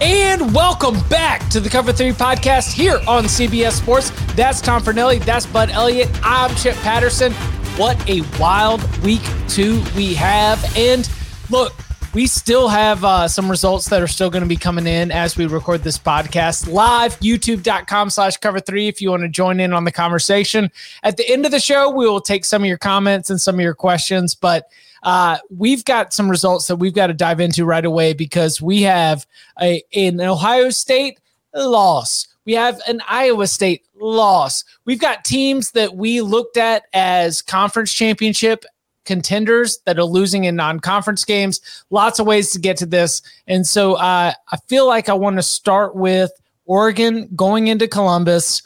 And welcome back to the Cover 3 podcast here on CBS Sports. That's Tom Fornelli. That's Bud Elliott. I'm Chip Patterson. What a wild week two we have. And look, we still have uh, some results that are still going to be coming in as we record this podcast live, youtube.com slash cover three if you want to join in on the conversation. At the end of the show, we will take some of your comments and some of your questions. But uh, we've got some results that we've got to dive into right away because we have a, an Ohio State loss. We have an Iowa State loss. We've got teams that we looked at as conference championship contenders that are losing in non-conference games. Lots of ways to get to this, and so uh, I feel like I want to start with Oregon going into Columbus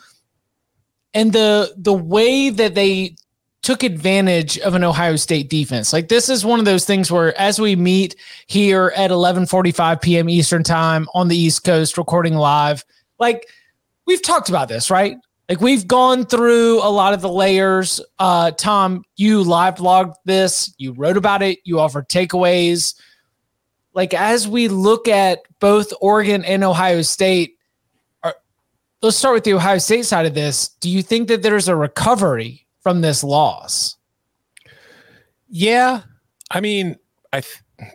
and the the way that they took advantage of an Ohio State defense. Like this is one of those things where as we meet here at 11:45 p.m. Eastern Time on the East Coast recording live, like we've talked about this, right? Like we've gone through a lot of the layers. Uh Tom, you live blogged this, you wrote about it, you offered takeaways. Like as we look at both Oregon and Ohio State, are, let's start with the Ohio State side of this. Do you think that there's a recovery from this loss. Yeah, I mean, I th-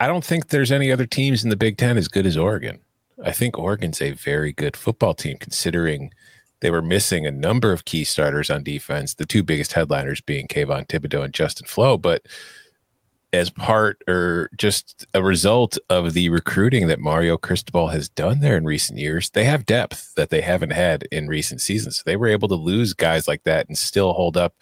I don't think there's any other teams in the Big Ten as good as Oregon. I think Oregon's a very good football team, considering they were missing a number of key starters on defense. The two biggest headliners being Kayvon Thibodeaux and Justin Flowe, but as part or just a result of the recruiting that Mario Cristobal has done there in recent years, they have depth that they haven't had in recent seasons. So they were able to lose guys like that and still hold up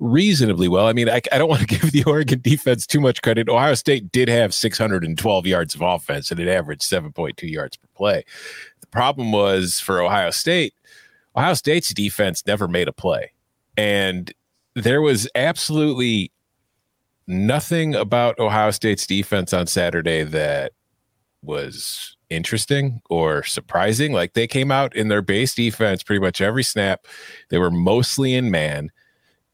reasonably well. I mean, I, I don't want to give the Oregon defense too much credit. Ohio State did have 612 yards of offense and it averaged 7.2 yards per play. The problem was for Ohio State, Ohio State's defense never made a play. And there was absolutely nothing about Ohio State's defense on Saturday that was interesting or surprising. Like they came out in their base defense pretty much every snap. They were mostly in man.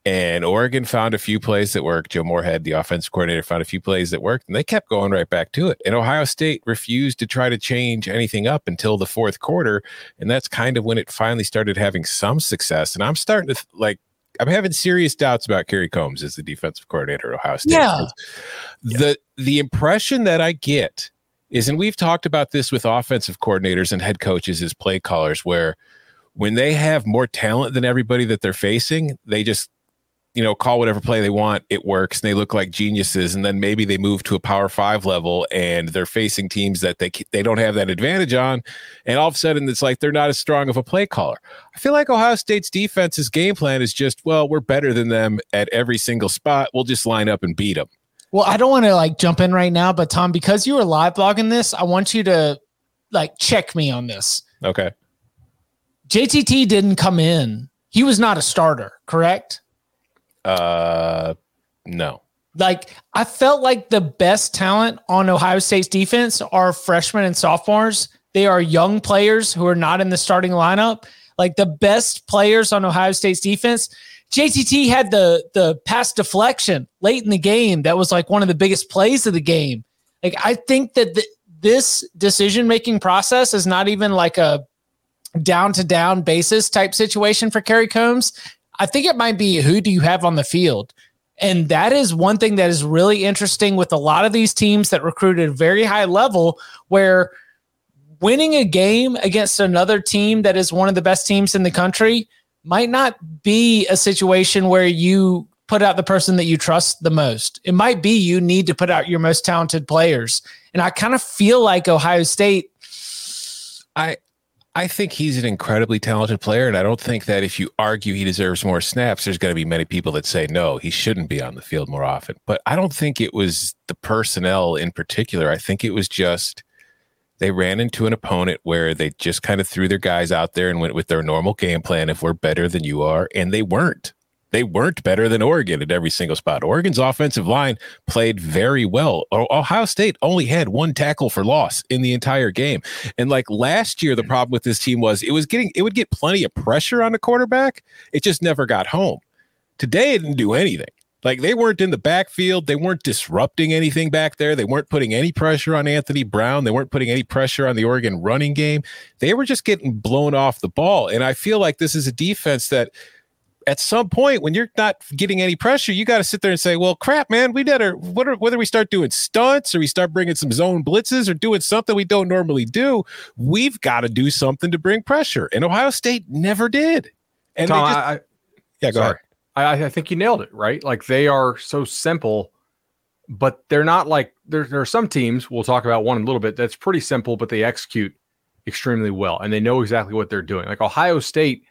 And Oregon found a few plays that worked. Joe Moorhead, the offensive coordinator, found a few plays that worked, and they kept going right back to it. And Ohio State refused to try to change anything up until the fourth quarter. And that's kind of when it finally started having some success. And I'm starting to like I'm having serious doubts about Kerry Coombs as the defensive coordinator at Ohio State. Yeah. The the impression that I get is, and we've talked about this with offensive coordinators and head coaches as play callers, where when they have more talent than everybody that they're facing, they just you know, call whatever play they want, it works, and they look like geniuses. And then maybe they move to a Power Five level, and they're facing teams that they they don't have that advantage on, and all of a sudden it's like they're not as strong of a play caller. I feel like Ohio State's defense's game plan is just, well, we're better than them at every single spot. We'll just line up and beat them. Well, I don't want to like jump in right now, but Tom, because you were live blogging this, I want you to like check me on this. Okay. JTT didn't come in. He was not a starter, correct? Uh, no. Like I felt like the best talent on Ohio State's defense are freshmen and sophomores. They are young players who are not in the starting lineup. Like the best players on Ohio State's defense. JTT had the the pass deflection late in the game. That was like one of the biggest plays of the game. Like I think that the, this decision making process is not even like a down to down basis type situation for Kerry Coombs. I think it might be who do you have on the field? And that is one thing that is really interesting with a lot of these teams that recruit at a very high level where winning a game against another team that is one of the best teams in the country might not be a situation where you put out the person that you trust the most. It might be you need to put out your most talented players. And I kind of feel like Ohio State I I think he's an incredibly talented player, and I don't think that if you argue he deserves more snaps, there's going to be many people that say no, he shouldn't be on the field more often. But I don't think it was the personnel in particular. I think it was just they ran into an opponent where they just kind of threw their guys out there and went with their normal game plan. If we're better than you are, and they weren't they weren't better than Oregon at every single spot. Oregon's offensive line played very well. Ohio State only had one tackle for loss in the entire game. And like last year, the problem with this team was it was getting it would get plenty of pressure on the quarterback. It just never got home. Today it didn't do anything. Like they weren't in the backfield. They weren't disrupting anything back there. They weren't putting any pressure on Anthony Brown. They weren't putting any pressure on the Oregon running game. They were just getting blown off the ball. And I feel like this is a defense that at some point when you're not getting any pressure, you got to sit there and say, "Well, crap, man, we better whether whether we start doing stunts or we start bringing some zone blitzes or doing something we don't normally do, we've got to do something to bring pressure." And Ohio State never did. And Tom, just, I, yeah, go sorry. ahead. I, I think you nailed it. Right, like they are so simple, but they're not like there. There are some teams we'll talk about one in a little bit that's pretty simple, but they execute extremely well and they know exactly what they're doing. Like Ohio State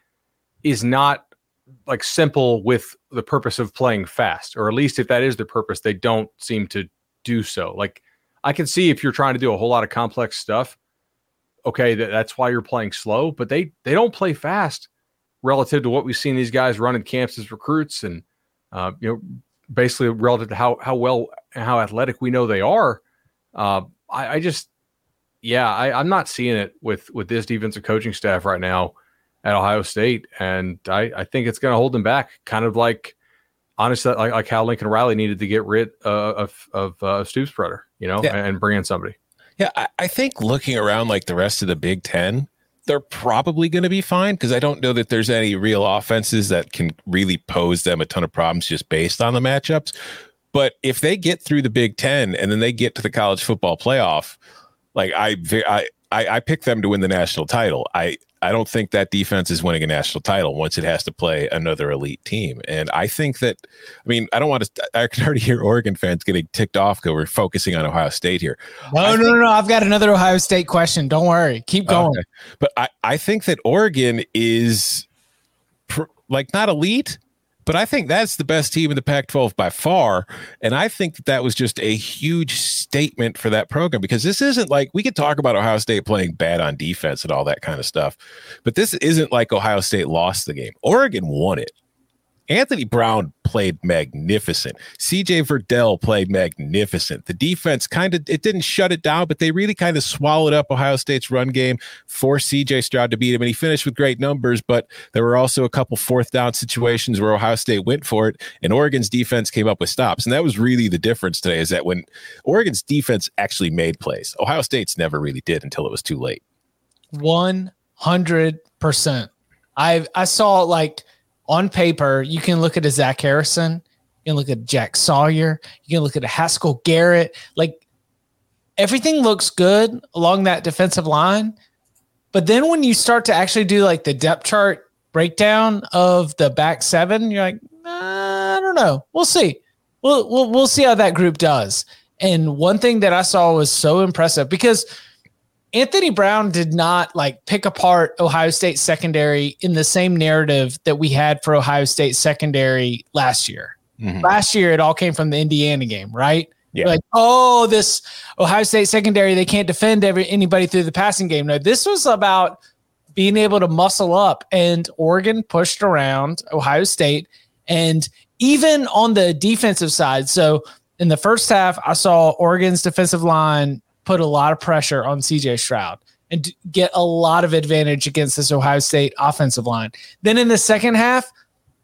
is not like simple with the purpose of playing fast, or at least if that is the purpose, they don't seem to do so. Like I can see if you're trying to do a whole lot of complex stuff, okay, that, that's why you're playing slow, but they they don't play fast relative to what we've seen these guys run in camps as recruits, and uh, you know, basically relative to how how well how athletic we know they are. Uh, I, I just, yeah, I, I'm not seeing it with with this defensive coaching staff right now at Ohio State, and I, I think it's going to hold them back. Kind of like, honestly, like, like how Lincoln Riley needed to get rid uh, of of uh, Stoops spreader, you know, yeah. and bring in somebody. Yeah, I, I think looking around like the rest of the Big Ten, they're probably going to be fine because I don't know that there's any real offenses that can really pose them a ton of problems just based on the matchups. But if they get through the Big Ten and then they get to the college football playoff, like I, I, I, I pick them to win the national title. I, I don't think that defense is winning a national title once it has to play another elite team. And I think that, I mean, I don't want to, I can already hear Oregon fans getting ticked off because we're focusing on Ohio State here. No, no, no, no. I've got another Ohio State question. Don't worry. Keep going. Okay. But I, I think that Oregon is pr- like not elite, but I think that's the best team in the Pac 12 by far. And I think that, that was just a huge statement for that program because this isn't like we could talk about Ohio State playing bad on defense and all that kind of stuff. But this isn't like Ohio State lost the game. Oregon won it. Anthony Brown played magnificent. CJ Verdell played magnificent. The defense kind of it didn't shut it down, but they really kind of swallowed up Ohio State's run game, forced CJ Stroud to beat him, and he finished with great numbers. But there were also a couple fourth down situations where Ohio State went for it, and Oregon's defense came up with stops. And that was really the difference today, is that when Oregon's defense actually made plays, Ohio State's never really did until it was too late. One hundred percent. I I saw like on paper, you can look at a Zach Harrison, you can look at Jack Sawyer, you can look at a Haskell Garrett. Like everything looks good along that defensive line. But then when you start to actually do like the depth chart breakdown of the back seven, you're like, nah, I don't know. We'll see. We'll, we'll we'll see how that group does. And one thing that I saw was so impressive because Anthony Brown did not like pick apart Ohio State secondary in the same narrative that we had for Ohio State secondary last year. Mm-hmm. Last year, it all came from the Indiana game, right? Yeah. Like, oh, this Ohio State secondary, they can't defend every, anybody through the passing game. No, this was about being able to muscle up, and Oregon pushed around Ohio State. And even on the defensive side, so in the first half, I saw Oregon's defensive line put a lot of pressure on CJ Stroud and get a lot of advantage against this Ohio State offensive line. Then in the second half,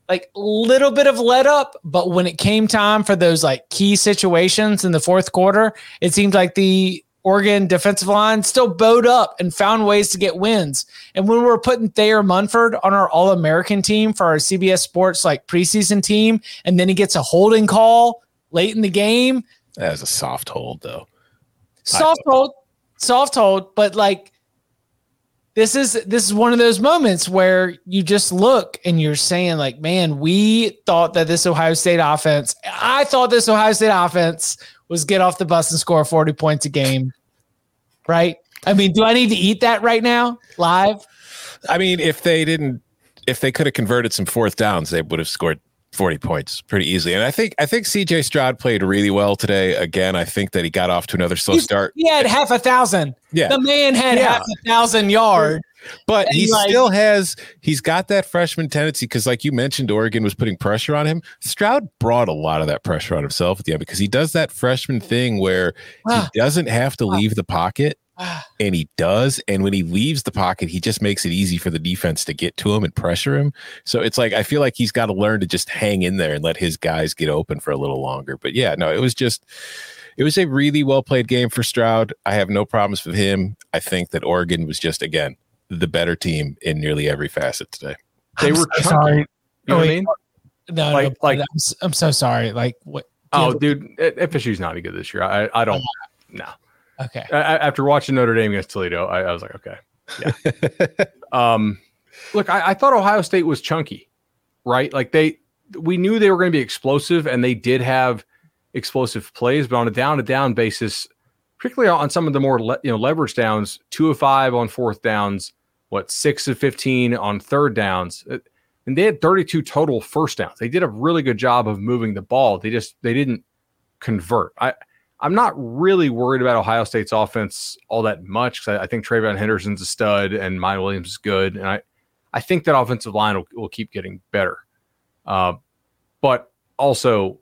like a little bit of let up, but when it came time for those like key situations in the fourth quarter, it seemed like the Oregon defensive line still bowed up and found ways to get wins. And when we were putting Thayer Munford on our All American team for our CBS Sports like preseason team, and then he gets a holding call late in the game. That was a soft hold, though soft hold, soft hold, but like this is this is one of those moments where you just look and you're saying like man we thought that this ohio state offense i thought this ohio state offense was get off the bus and score 40 points a game. Right? I mean do i need to eat that right now live? I mean if they didn't if they could have converted some fourth downs they would have scored 40 points pretty easily. And I think I think CJ Stroud played really well today. Again, I think that he got off to another slow He's, start. He had half a thousand. Yeah. The man had yeah. half a thousand yards. But he like, still has he's got that freshman tendency because like you mentioned Oregon was putting pressure on him. Stroud brought a lot of that pressure on himself at the end because he does that freshman thing where he ah. doesn't have to ah. leave the pocket and he does. And when he leaves the pocket, he just makes it easy for the defense to get to him and pressure him. So it's like I feel like he's got to learn to just hang in there and let his guys get open for a little longer. But yeah, no, it was just it was a really well played game for Stroud. I have no problems with him. I think that Oregon was just again the better team in nearly every facet today. They I'm were so sorry. You know oh, what I mean? No, like, no, like I'm, I'm so sorry. Like what? Oh, dude, FSU's not any good this year. I, I don't. No. Okay. after watching Notre Dame against Toledo, I, I was like, okay, yeah. um, look, I, I thought Ohio State was chunky, right? Like they, we knew they were going to be explosive, and they did have explosive plays, but on a down to down basis, particularly on some of the more le- you know leverage downs, two of five on fourth downs, what six of fifteen on third downs, uh, and they had thirty two total first downs. They did a really good job of moving the ball. They just they didn't convert. I I'm not really worried about Ohio State's offense all that much because I, I, think TreVeyon Henderson's a stud and Miyan Williams is good, and I I think that offensive line will, will keep getting better. Uh, but also,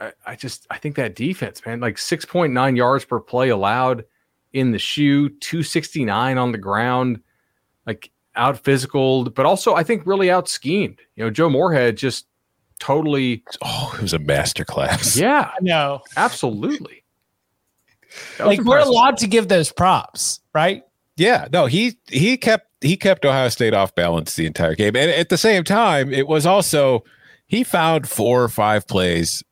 I, I, just I think that defense, man, like 6.9 yards per play allowed in the shoe, 269 on the ground, like out physical, but also I think really out schemed. You know, Joe Moorhead just totally. Oh, it was a masterclass. Yeah, no, absolutely. Like we're allowed to give those props, right? Yeah, no, he he kept he kept Ohio State off balance the entire game, and at the same time, it was also he found four or five plays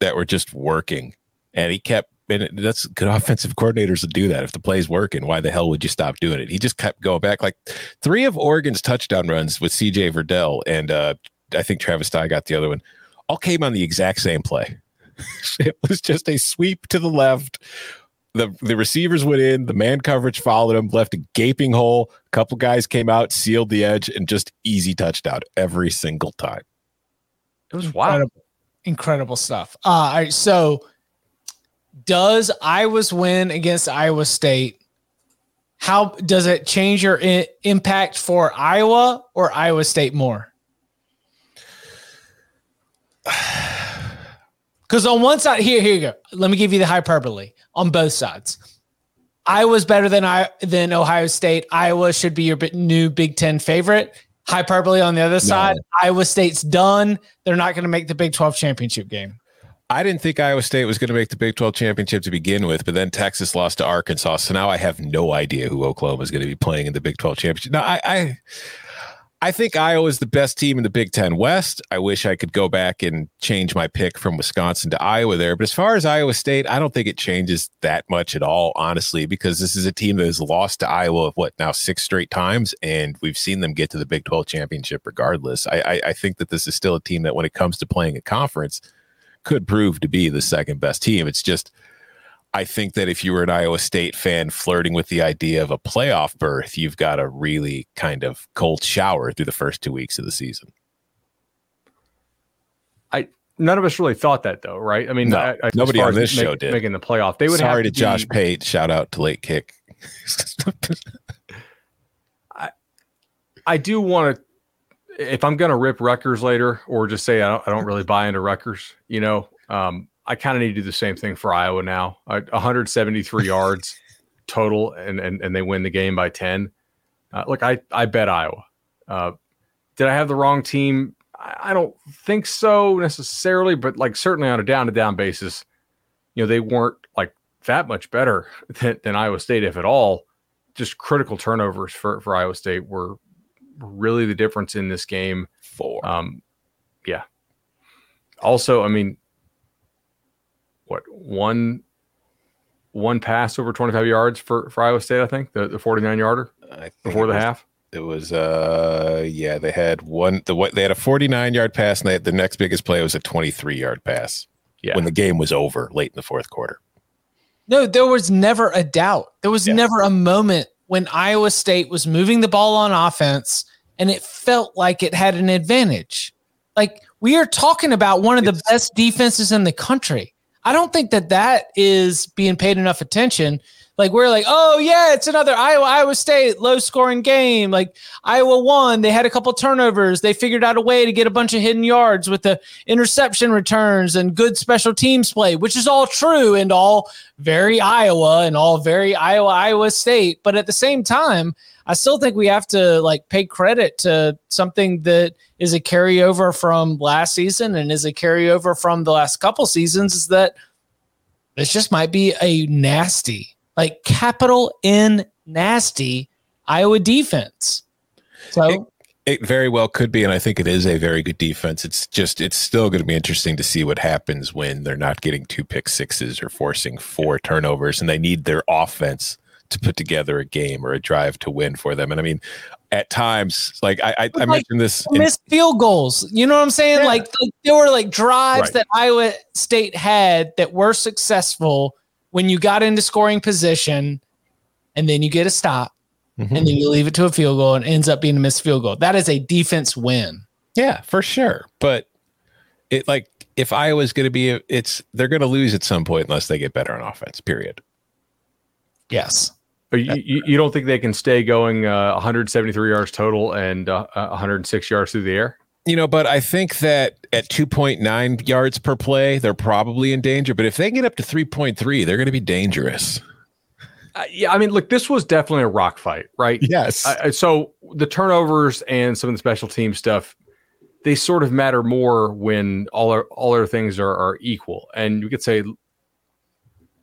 that were just working, and he kept. And that's good offensive coordinators to do that. If the play's working, why the hell would you stop doing it? He just kept going back. Like three of Oregon's touchdown runs with C.J. Verdell and uh, I think Travis Dye got the other one, all came on the exact same play. it was just a sweep to the left. The the receivers went in, the man coverage followed him, left a gaping hole. A couple guys came out, sealed the edge, and just easy touchdown every single time. It was wild. Incredible, incredible stuff. Uh, all right, so does Iowa's win against Iowa State? How does it change your I- impact for Iowa or Iowa State more? Because on one side, here, here you go. Let me give you the hyperbole on both sides. Iowa's better than I than Ohio State. Iowa should be your new Big Ten favorite. Hyperbole on the other no. side. Iowa State's done. They're not going to make the Big Twelve championship game. I didn't think Iowa State was going to make the Big 12 championship to begin with, but then Texas lost to Arkansas. So now I have no idea who Oklahoma is going to be playing in the Big 12 championship. Now, I, I I think Iowa is the best team in the Big Ten West. I wish I could go back and change my pick from Wisconsin to Iowa there. But as far as Iowa State, I don't think it changes that much at all, honestly, because this is a team that has lost to Iowa, of what, now six straight times. And we've seen them get to the Big 12 championship regardless. I, I, I think that this is still a team that, when it comes to playing a conference, could prove to be the second best team. It's just I think that if you were an Iowa State fan flirting with the idea of a playoff berth, you've got a really kind of cold shower through the first two weeks of the season. I none of us really thought that though, right? I mean, no, I, I, nobody on this make, show did making the playoff. They would sorry to, to Josh be, Pate. Shout out to late kick. I I do want to. If I'm going to rip Rutgers later, or just say I don't, I don't really buy into Rutgers, you know, um, I kind of need to do the same thing for Iowa now. Uh, 173 yards total, and, and and they win the game by 10. Uh, look, I I bet Iowa. Uh, did I have the wrong team? I, I don't think so necessarily, but like certainly on a down to down basis, you know they weren't like that much better than, than Iowa State, if at all. Just critical turnovers for for Iowa State were really the difference in this game. Four. Um, yeah. Also, I mean, what one one pass over 25 yards for, for Iowa State, I think, the, the 49 yarder. before the half. It was uh yeah, they had one the what they had a 49 yard pass and they had, the next biggest play was a 23 yard pass. Yeah. When the game was over late in the fourth quarter. No, there was never a doubt. There was yeah. never a moment when Iowa State was moving the ball on offense and it felt like it had an advantage. Like we are talking about one of the best defenses in the country. I don't think that that is being paid enough attention like we're like, oh yeah, it's another Iowa Iowa State low scoring game. Like Iowa won. They had a couple turnovers. They figured out a way to get a bunch of hidden yards with the interception returns and good special teams play, which is all true and all very Iowa and all very Iowa Iowa State. But at the same time, I still think we have to like pay credit to something that is a carryover from last season and is a carryover from the last couple seasons is that this just might be a nasty like capital N nasty Iowa defense. So it, it, very well could be, and I think it is a very good defense. It's just it's still going to be interesting to see what happens when they're not getting two pick sixes or forcing four turnovers, and they need their offense to put together a game or a drive to win for them. And I mean, at times, like I, I, I like mentioned this, missed in, field goals. You know what I'm saying? Yeah. Like, like, there were like drives right. that Iowa State had that were successful when you got into scoring position and then you get a stop mm-hmm. and then you leave it to a field goal and ends up being a missed field goal. That is a defense win. Yeah, for sure. But it like if Iowa's going to be, it's they're going to lose at some point unless they get better on offense. Period. Yes. You, you, don't think they can stay going uh, 173 yards total and uh, 106 yards through the air? You know, but I think that at 2.9 yards per play, they're probably in danger. But if they get up to 3.3, they're going to be dangerous. Uh, yeah, I mean, look, this was definitely a rock fight, right? Yes. Uh, so the turnovers and some of the special team stuff, they sort of matter more when all our, all other things are, are equal. And you could say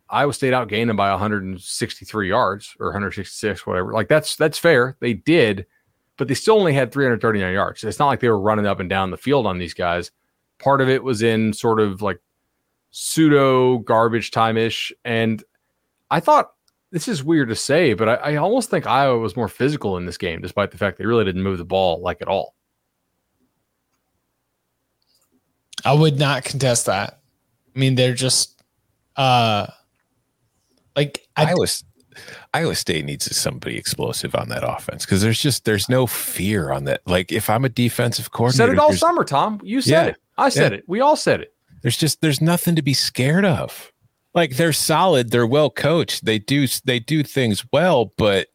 Iowa State outgained them by 163 yards or 166, whatever. Like that's that's fair. They did, but they still only had 339 yards. It's not like they were running up and down the field on these guys. Part of it was in sort of like pseudo garbage time ish. And I thought this is weird to say, but I, I, almost think Iowa was more physical in this game, despite the fact they really didn't move the ball like at all. I would not contest that. I mean, they're just uh like I, was Iowa State needs somebody explosive on that offense because there's just there's no fear on that. Like if I'm a defensive coordinator, said it all summer, Tom. You said yeah, it. I said yeah. it. We all said it. There's just there's nothing to be scared of. Like they're solid, they're well coached, they do they do things well, but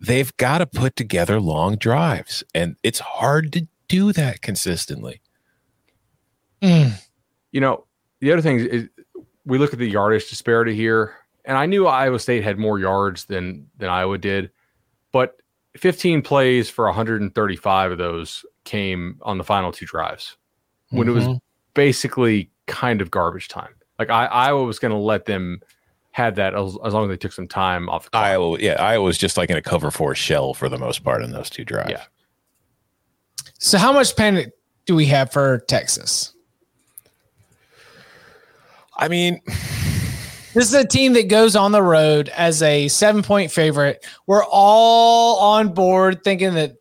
they've got to put together long drives, and it's hard to do that consistently. Mm. You know, the other thing is we look at the yardage disparity here and I knew Iowa State had more yards than than Iowa did, but 15 plays for 135 of those came on the final two drives when mm-hmm. it was mm-hmm. basically kind of garbage time. Like I, Iowa was going to let them have that as, as, long as they took some time off. The Iowa, yeah, Iowa was just like in a cover four shell for the most part in those two drives. Yeah. So how much panic do we have for Texas? I mean. This is a team that goes on the road as a seven point favorite. We're all on board thinking that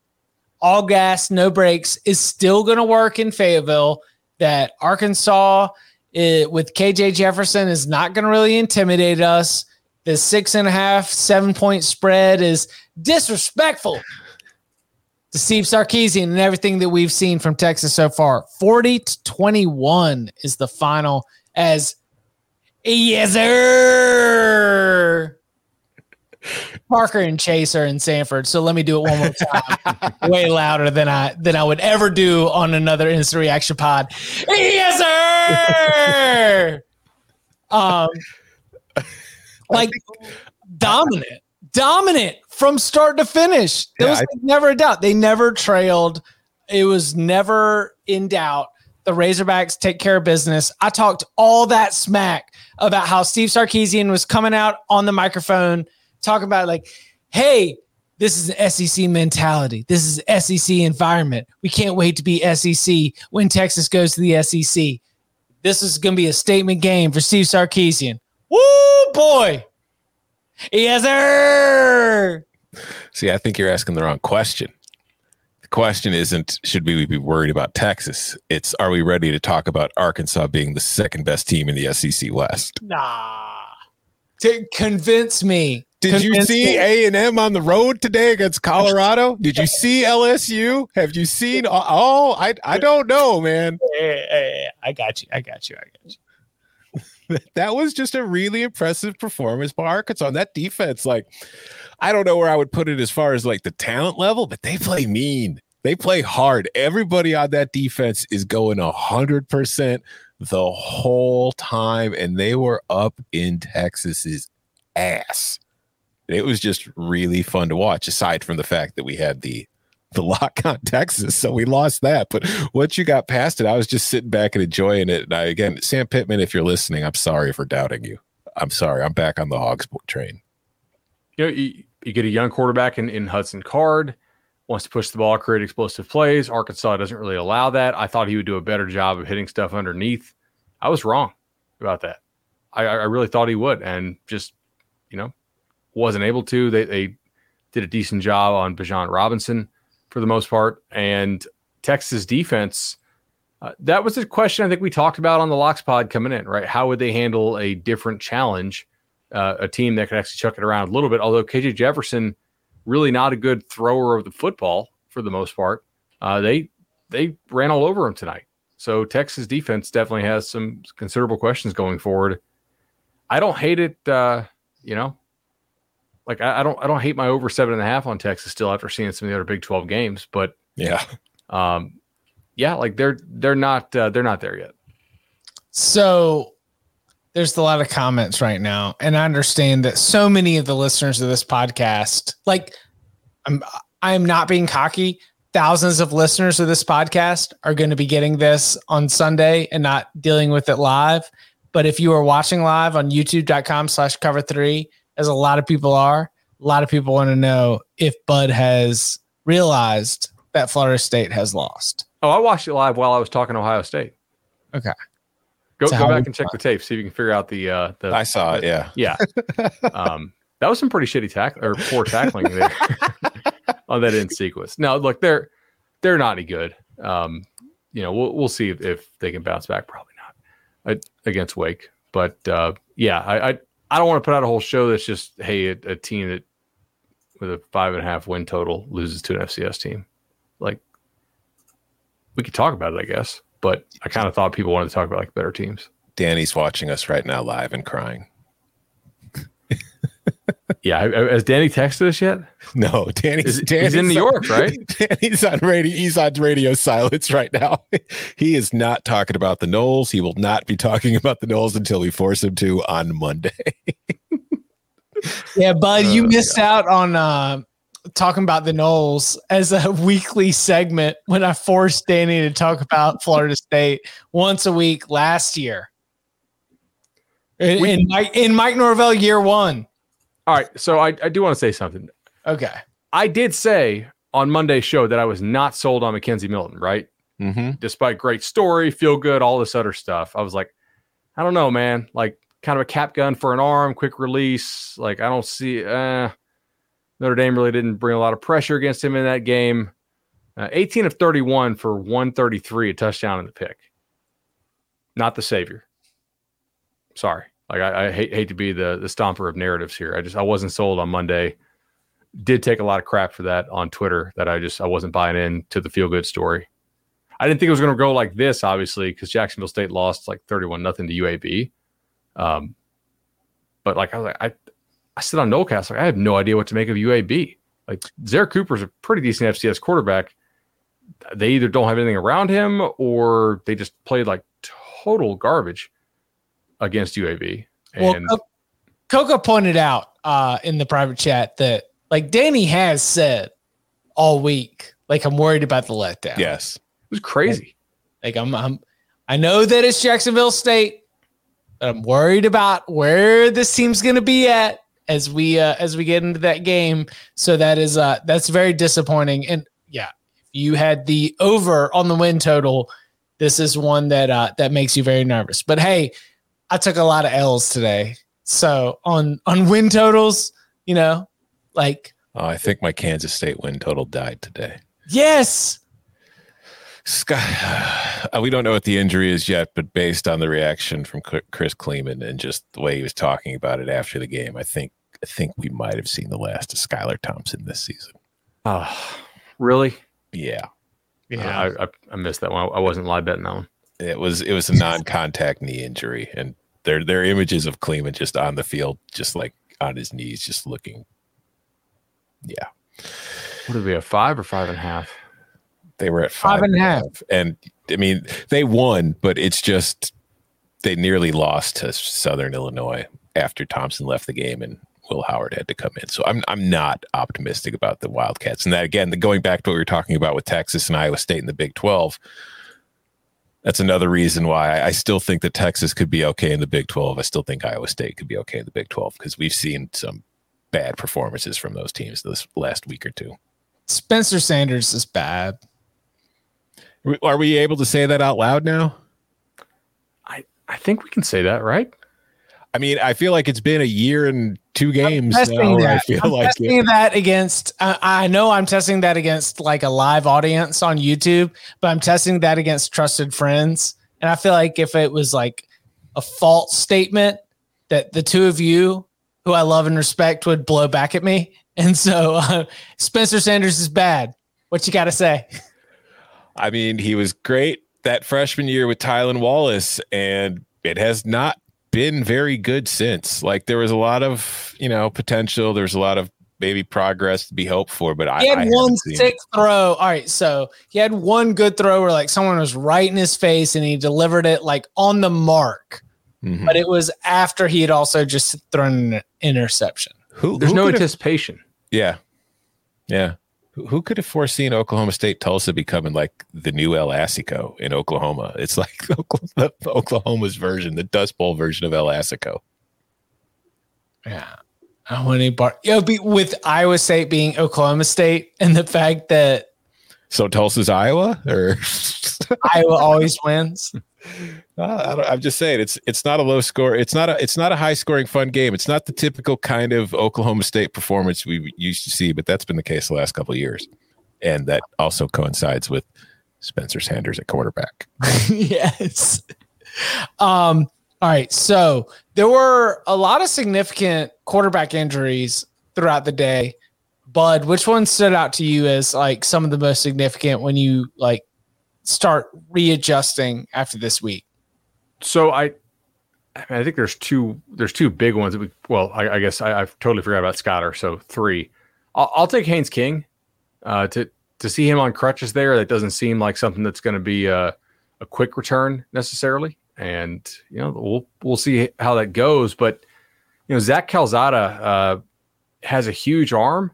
all gas, no brakes is still going to work in Fayetteville, that Arkansas it, with KJ Jefferson is not going to really intimidate us. The six and a half, seven point spread is disrespectful to Steve Sarkisian and everything that we've seen from Texas so far. 40 to 21 is the final as Yes, sir. Parker and Chase are in Sanford, so let me do it one more time, way louder than I than I would ever do on another instant reaction pod. Yes, sir. um, like dominant, dominant from start to finish. There yeah, was I, never a doubt. They never trailed. It was never in doubt. The Razorbacks take care of business. I talked all that smack about how Steve Sarkisian was coming out on the microphone talking about like, hey, this is an SEC mentality. This is an SEC environment. We can't wait to be SEC when Texas goes to the SEC. This is going to be a statement game for Steve Sarkisian. Woo, boy. Yes, sir. See, I think you're asking the wrong question. The question isn't should we be worried about Texas? It's are we ready to talk about Arkansas being the second best team in the SEC West? Nah. To convince me. Did convince you see A and M on the road today against Colorado? Did you see LSU? Have you seen? Oh, I I don't know, man. Hey, hey, I got you. I got you. I got you. that was just a really impressive performance by Arkansas. That defense, like, I don't know where I would put it as far as like the talent level, but they play mean. They play hard. Everybody on that defense is going a hundred percent the whole time, and they were up in Texas's ass. It was just really fun to watch, aside from the fact that we had the the lock on Texas, so we lost that. But once you got past it, I was just sitting back and enjoying it. And I, again, Sam Pittman, if you're listening, I'm sorry for doubting you. I'm sorry. I'm back on the Hogs train. You know, you, you get a young quarterback in, in Hudson Card, wants to push the ball, create explosive plays. Arkansas doesn't really allow that. I thought he would do a better job of hitting stuff underneath. I was wrong about that. I, I really thought he would, and just you know, wasn't able to. They they did a decent job on Bijan Robinson for the most part, and Texas defense. Uh, that was a question I think we talked about on the Locks Pod coming in, right? How would they handle a different challenge, uh, a team that could actually chuck it around a little bit? Although KJ Jefferson, really not a good thrower of the football for the most part. Uh, they they ran all over him tonight. So Texas defense definitely has some considerable questions going forward. I don't hate it. Uh, you know, like I, I, don't I don't hate my over seven and a half on Texas still after seeing some of the other Big Twelve games, but yeah, um, yeah, like they're they're not uh, they're not there yet. So there's a lot of comments right now, and I understand that so many of the listeners of this podcast, like I'm I'm not being cocky. Thousands of listeners of this podcast are going to be getting this on Sunday and not dealing with it live. But if you are watching live on youtube.com slash cover three, as a lot of people are. A lot of people want to know if Bud has realized that Florida State has lost. Oh, I watched it live while I was talking Ohio State. Okay. Go, go back and check the tape, see if you can figure out the. Uh, the I saw it. Yeah. Yeah. um, that was some pretty shitty tackle or poor tackling there on that end sequence. Now, look, they're they're not any good. Um, you know, we'll we'll see if, if they can bounce back. Probably not uh, against Wake, but uh, yeah, I, I I don't want to put out a whole show that's just hey, a, a, team that with a five and a half win total loses to an FCS team. Like we could talk about it, I guess, but I kind of thought people wanted to talk about like better teams. Danny's watching us right now live and crying. yeah, has Danny texted us yet? No, Danny's, Danny's he's in New York, right? Danny's on radio. He's on radio silence right now. he is not talking about the Noles. He will not be talking about the Noles until we force him to on Monday. yeah, Bud, you oh, missed God. out on uh, talking about the Noles as a weekly segment when I forced Danny to talk about Florida State once a week last year. In, we, in, Mike, in Mike Norvell year one. All right. So I, I do want to say something. Okay. I did say on Monday's show that I was not sold on McKenzie Milton, right? Mm-hmm. Despite great story, feel good, all this other stuff. I was like, I don't know, man. Like, kind of a cap gun for an arm, quick release. Like, I don't see. Uh, Notre Dame really didn't bring a lot of pressure against him in that game. Uh, 18 of 31 for 133, a touchdown in the pick. Not the savior. Sorry. Like I, I, hate hate to be the the stomper of narratives here. I just I wasn't sold on Monday. Did take a lot of crap for that on Twitter that I just I wasn't buying in to the feel good story. I didn't think it was going to go like this, obviously, because Jacksonville State lost like thirty one nothing to UAB. Um, but like I was like I I sit on Nolecast like I have no idea what to make of UAB. Like Zerrick Cooper's a pretty decent FCS quarterback. They either don't have anything around him or they just played like total garbage against UAB. And well, Coca pointed out uh, in the private chat that like Danny has said all week, like I'm worried about the letdown. Yes, it was crazy. Like, like I'm, I'm, I know that it's Jacksonville State, but I'm worried about where this team's going to be at as we uh, as we get into that game. So that is uh, that's very disappointing. And yeah, if you had the over on the win total, this is one that uh, that makes you very nervous. But hey, I took a lot of L's today. So on on win totals, you know, like Oh, I think my Kansas State win total died today. Yes. Scott, we don't know what the injury is yet, but based on the reaction from Chris Klieman and just the way he was talking about it after the game, I think think we might have seen the last of Skylar Thompson this season. Oh, really? Yeah, yeah. Uh, I, I, I missed that one. I wasn't live betting that one. It was it was a non-contact knee injury, and there there are images of Klieman just on the field, just like on his knees, just looking. Yeah. Would it be a five or five and a half? They were at five, five and a half. half. And I mean, they won, but it's just they nearly lost to Southern Illinois after Thompson left the game and Will Howard had to come in. So I'm I'm not optimistic about the Wildcats. And that again, the, going back to what we were talking about with Texas and Iowa State in the Big 12, that's another reason why I, I still think that Texas could be okay in the Big 12. I still think Iowa State could be okay in the Big 12 because we've seen some bad performances from those teams this last week or two. Spencer Sanders is bad. Are we able to say that out loud now? I I think we can say that, right? I mean, I feel like it's been a year and two games now. That. I feel I'm like testing that against. Uh, I know I'm testing that against like a live audience on YouTube, but I'm testing that against trusted friends. And I feel like if it was like a false statement, that the two of you, who I love and respect, would blow back at me. And so, uh, Spencer Sanders is bad. What you got to say? I mean, he was great that freshman year with Tylan Wallace, and it has not been very good since. Like there was a lot of you know potential. There's a lot of maybe progress to be hoped for, but he I had I one sick throw. All right, so he had one good throw where like someone was right in his face and he delivered it like on the mark, mm-hmm. but it was after he had also just thrown an interception. Who, There's who no anticipation. Yeah, yeah. Who could have foreseen Oklahoma State Tulsa becoming like the new El Clasico in Oklahoma? It's like Oklahoma's version, the Dust Bowl version of El Clasico. Yeah. I want any bar. You be with Iowa State being Oklahoma State and the fact that so Tulsa's Iowa or Iowa always wins. I am just saying it's it's not a low score. It's not a it's not a high scoring fun game. It's not the typical kind of Oklahoma State performance we used to see, but that's been the case the last couple of years, and that also coincides with Spencer Sanders at quarterback. yes. Um. All right. So there were a lot of significant quarterback injuries throughout the day. Bud, which one stood out to you as like some of the most significant when you like start readjusting after this week? So I, I, mean, I think there's two there's two big ones. We, well, I, I guess I, have totally forgot about Scotter. So three. I'll, I'll take Haynes King. Uh, to to see him on crutches there, that doesn't seem like something that's going to be a, a quick return necessarily. And you know, we'll we'll see how that goes. But you know, Zach Calzada uh, has a huge arm,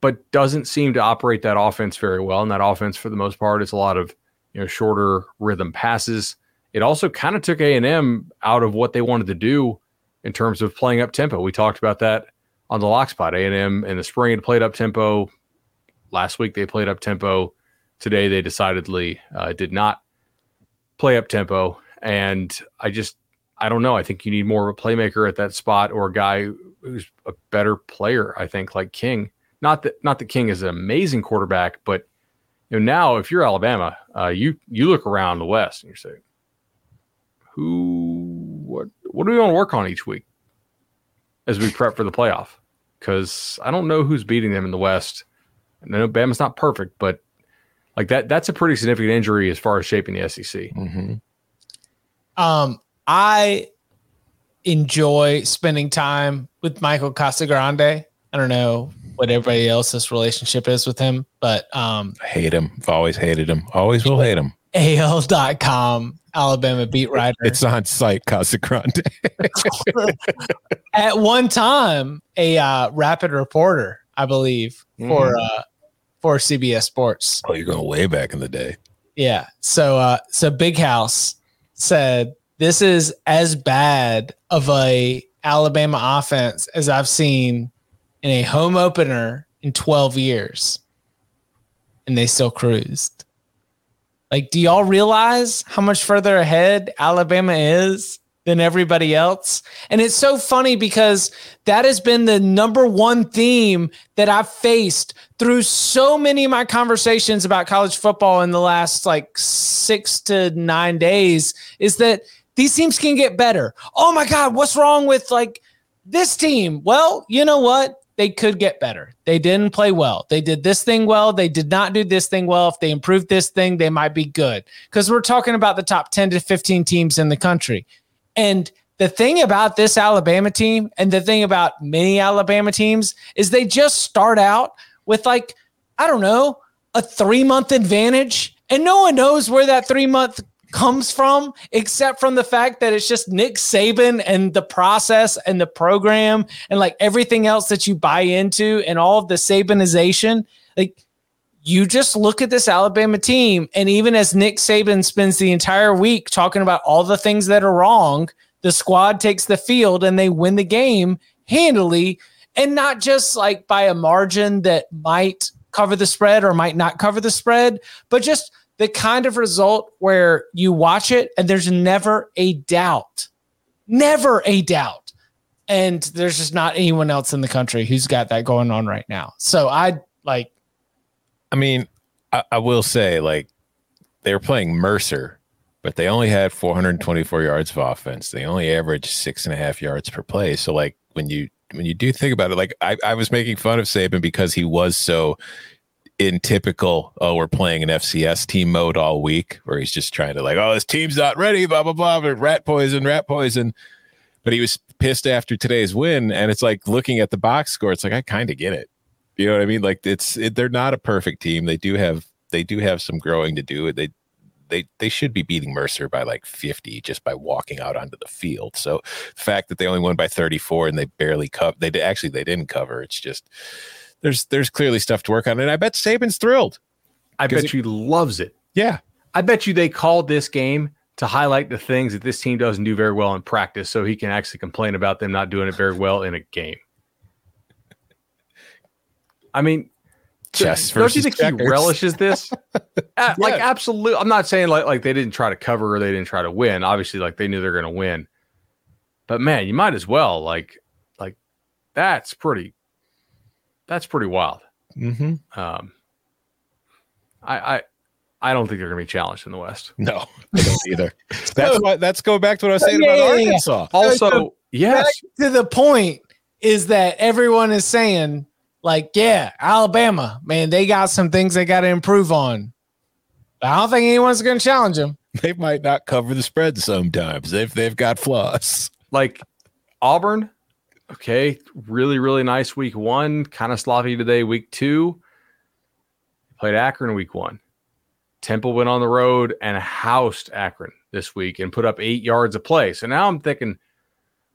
but doesn't seem to operate that offense very well. And that offense, for the most part, is a lot of you know shorter rhythm passes. It also kind of took A and M out of what they wanted to do in terms of playing up tempo. We talked about that on the Locks Pod. A and M in the spring had played up tempo. Last week they played up tempo. Today they decidedly uh, did not play up tempo. And I just I don't know. I think you need more of a playmaker at that spot or a guy who's a better player. I think like King. Not that not that King is an amazing quarterback, but you know, now if you're Alabama, uh, you you look around the West and you say, who what what do we want to work on each week as we prep for the playoff? Because I don't know who's beating them in the West. And I know Bama's not perfect, but like that that's a pretty significant injury as far as shaping the SEC. Mm-hmm. Um, I enjoy spending time with Michael Casagrande. I don't know what everybody else's relationship is with him, but um, I hate him. I've always hated him. Always will hate him. AL.com, Alabama beat writer. It's on site, Casagrande. At one time, a uh, rapid reporter, I believe, for mm. uh, for CBS Sports. Oh, you're going way back in the day. Yeah. So, uh, so Big House said this is as bad of a Alabama offense as I've seen in a home opener in 12 years. And they still cruised. Like, do y'all realize how much further ahead Alabama is than everybody else. And it's so funny because that has been the number one theme that I've faced through so many of my conversations about college football in the last like six to nine days is that these teams can get better. Oh my God, what's wrong with like this team? Well, you know what? They could get better. They didn't play well. They did this thing well. They did not do this thing well. If they improved this thing, they might be good. Because we're talking about the top 10 to 15 teams in the country. And the thing about this Alabama team and the thing about many Alabama teams is they just start out with like, I don't know, a three month advantage. And no one knows where that three month comes from, except from the fact that it's just Nick Saban and the process and the program and like everything else that you buy into and all of the Sabanization. Like, you just look at this Alabama team, and even as Nick Saban spends the entire week talking about all the things that are wrong, the squad takes the field and they win the game handily, and not just like by a margin that might cover the spread or might not cover the spread, but just the kind of result where you watch it and there's never a doubt, never a doubt. And there's just not anyone else in the country who's got that going on right now. So I like I mean, I, I will say, like, they were playing Mercer, but they only had 424 yards of offense. They only averaged six and a half yards per play. So, like, when you when you do think about it, like I, I was making fun of Saban because he was so in typical, oh, we're playing an FCS team mode all week, where he's just trying to like, oh, this team's not ready, blah blah blah, rat poison, rat poison. But he was pissed after today's win, and it's like looking at the box score, it's like I kind of get it. You know what I mean? Like it's it, they're not a perfect team. They do have they do have some growing to do. They they they should be beating Mercer by like 50 just by walking out onto the field. So the fact that they only won by 34 and they barely cover they actually they didn't cover. It's just there's there's clearly stuff to work on. And I bet Saban's thrilled. I bet he loves it. Yeah. I bet you they called this game to highlight the things that this team doesn't do very well in practice so he can actually complain about them not doing it very well in a game. I mean, chess don't you think checkers. he relishes this? uh, like, absolutely. I'm not saying like like they didn't try to cover or they didn't try to win. Obviously, like they knew they're going to win. But man, you might as well like like that's pretty. That's pretty wild. Mm-hmm. Um, I I I don't think they're going to be challenged in the West. No, I don't either. that's why. That's go back to what I was saying yeah, about yeah, Arkansas. Yeah. Also, yes. to the point is that everyone is saying like, yeah, Alabama, man, they got some things they got to improve on. I don't think anyone's going to challenge them. They might not cover the spread sometimes if they've got flaws. Like Auburn, okay, really, really nice week one. Kind of sloppy today, week two. Played Akron week one. Temple went on the road and housed Akron this week and put up eight yards of play. So now I'm thinking,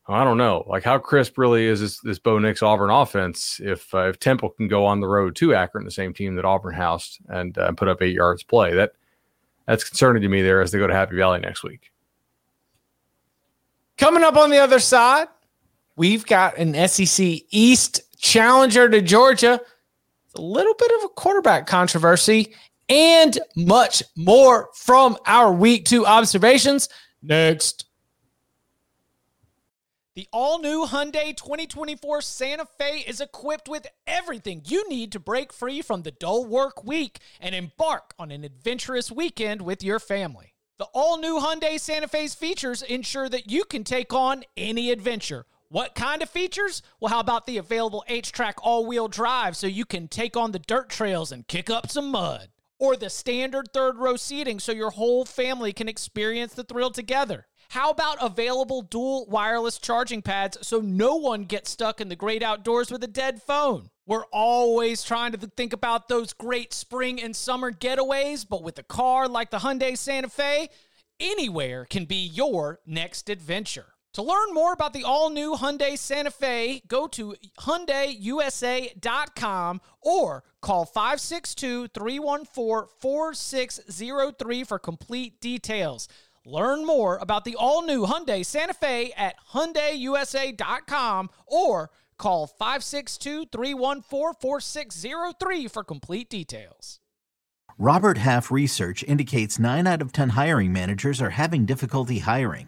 I don't know, like how crisp really is this, this Bo Nix Auburn offense if uh, if Temple can go on the road to Akron, the same team that Auburn housed, and uh, put up eight yards play. That that's concerning to me there as they go to Happy Valley next week. Coming up on the other side, we've got an SEC East challenger to Georgia. a little bit of a quarterback controversy and much more from our week two observations next. The all new Hyundai 2024 Santa Fe is equipped with everything you need to break free from the dull work week and embark on an adventurous weekend with your family. The all new Hyundai Santa Fe's features ensure that you can take on any adventure. What kind of features? Well, how about the available H track all wheel drive so you can take on the dirt trails and kick up some mud? Or the standard third row seating so your whole family can experience the thrill together? How about available dual wireless charging pads so no one gets stuck in the great outdoors with a dead phone? We're always trying to think about those great spring and summer getaways, but with a car like the Hyundai Santa Fe, anywhere can be your next adventure. To learn more about the all-new Hyundai Santa Fe, go to hyundaiusa.com or call 562-314-4603 for complete details. Learn more about the all new Hyundai Santa Fe at HyundaiUSA.com or call 562 314 4603 for complete details. Robert Half research indicates 9 out of 10 hiring managers are having difficulty hiring.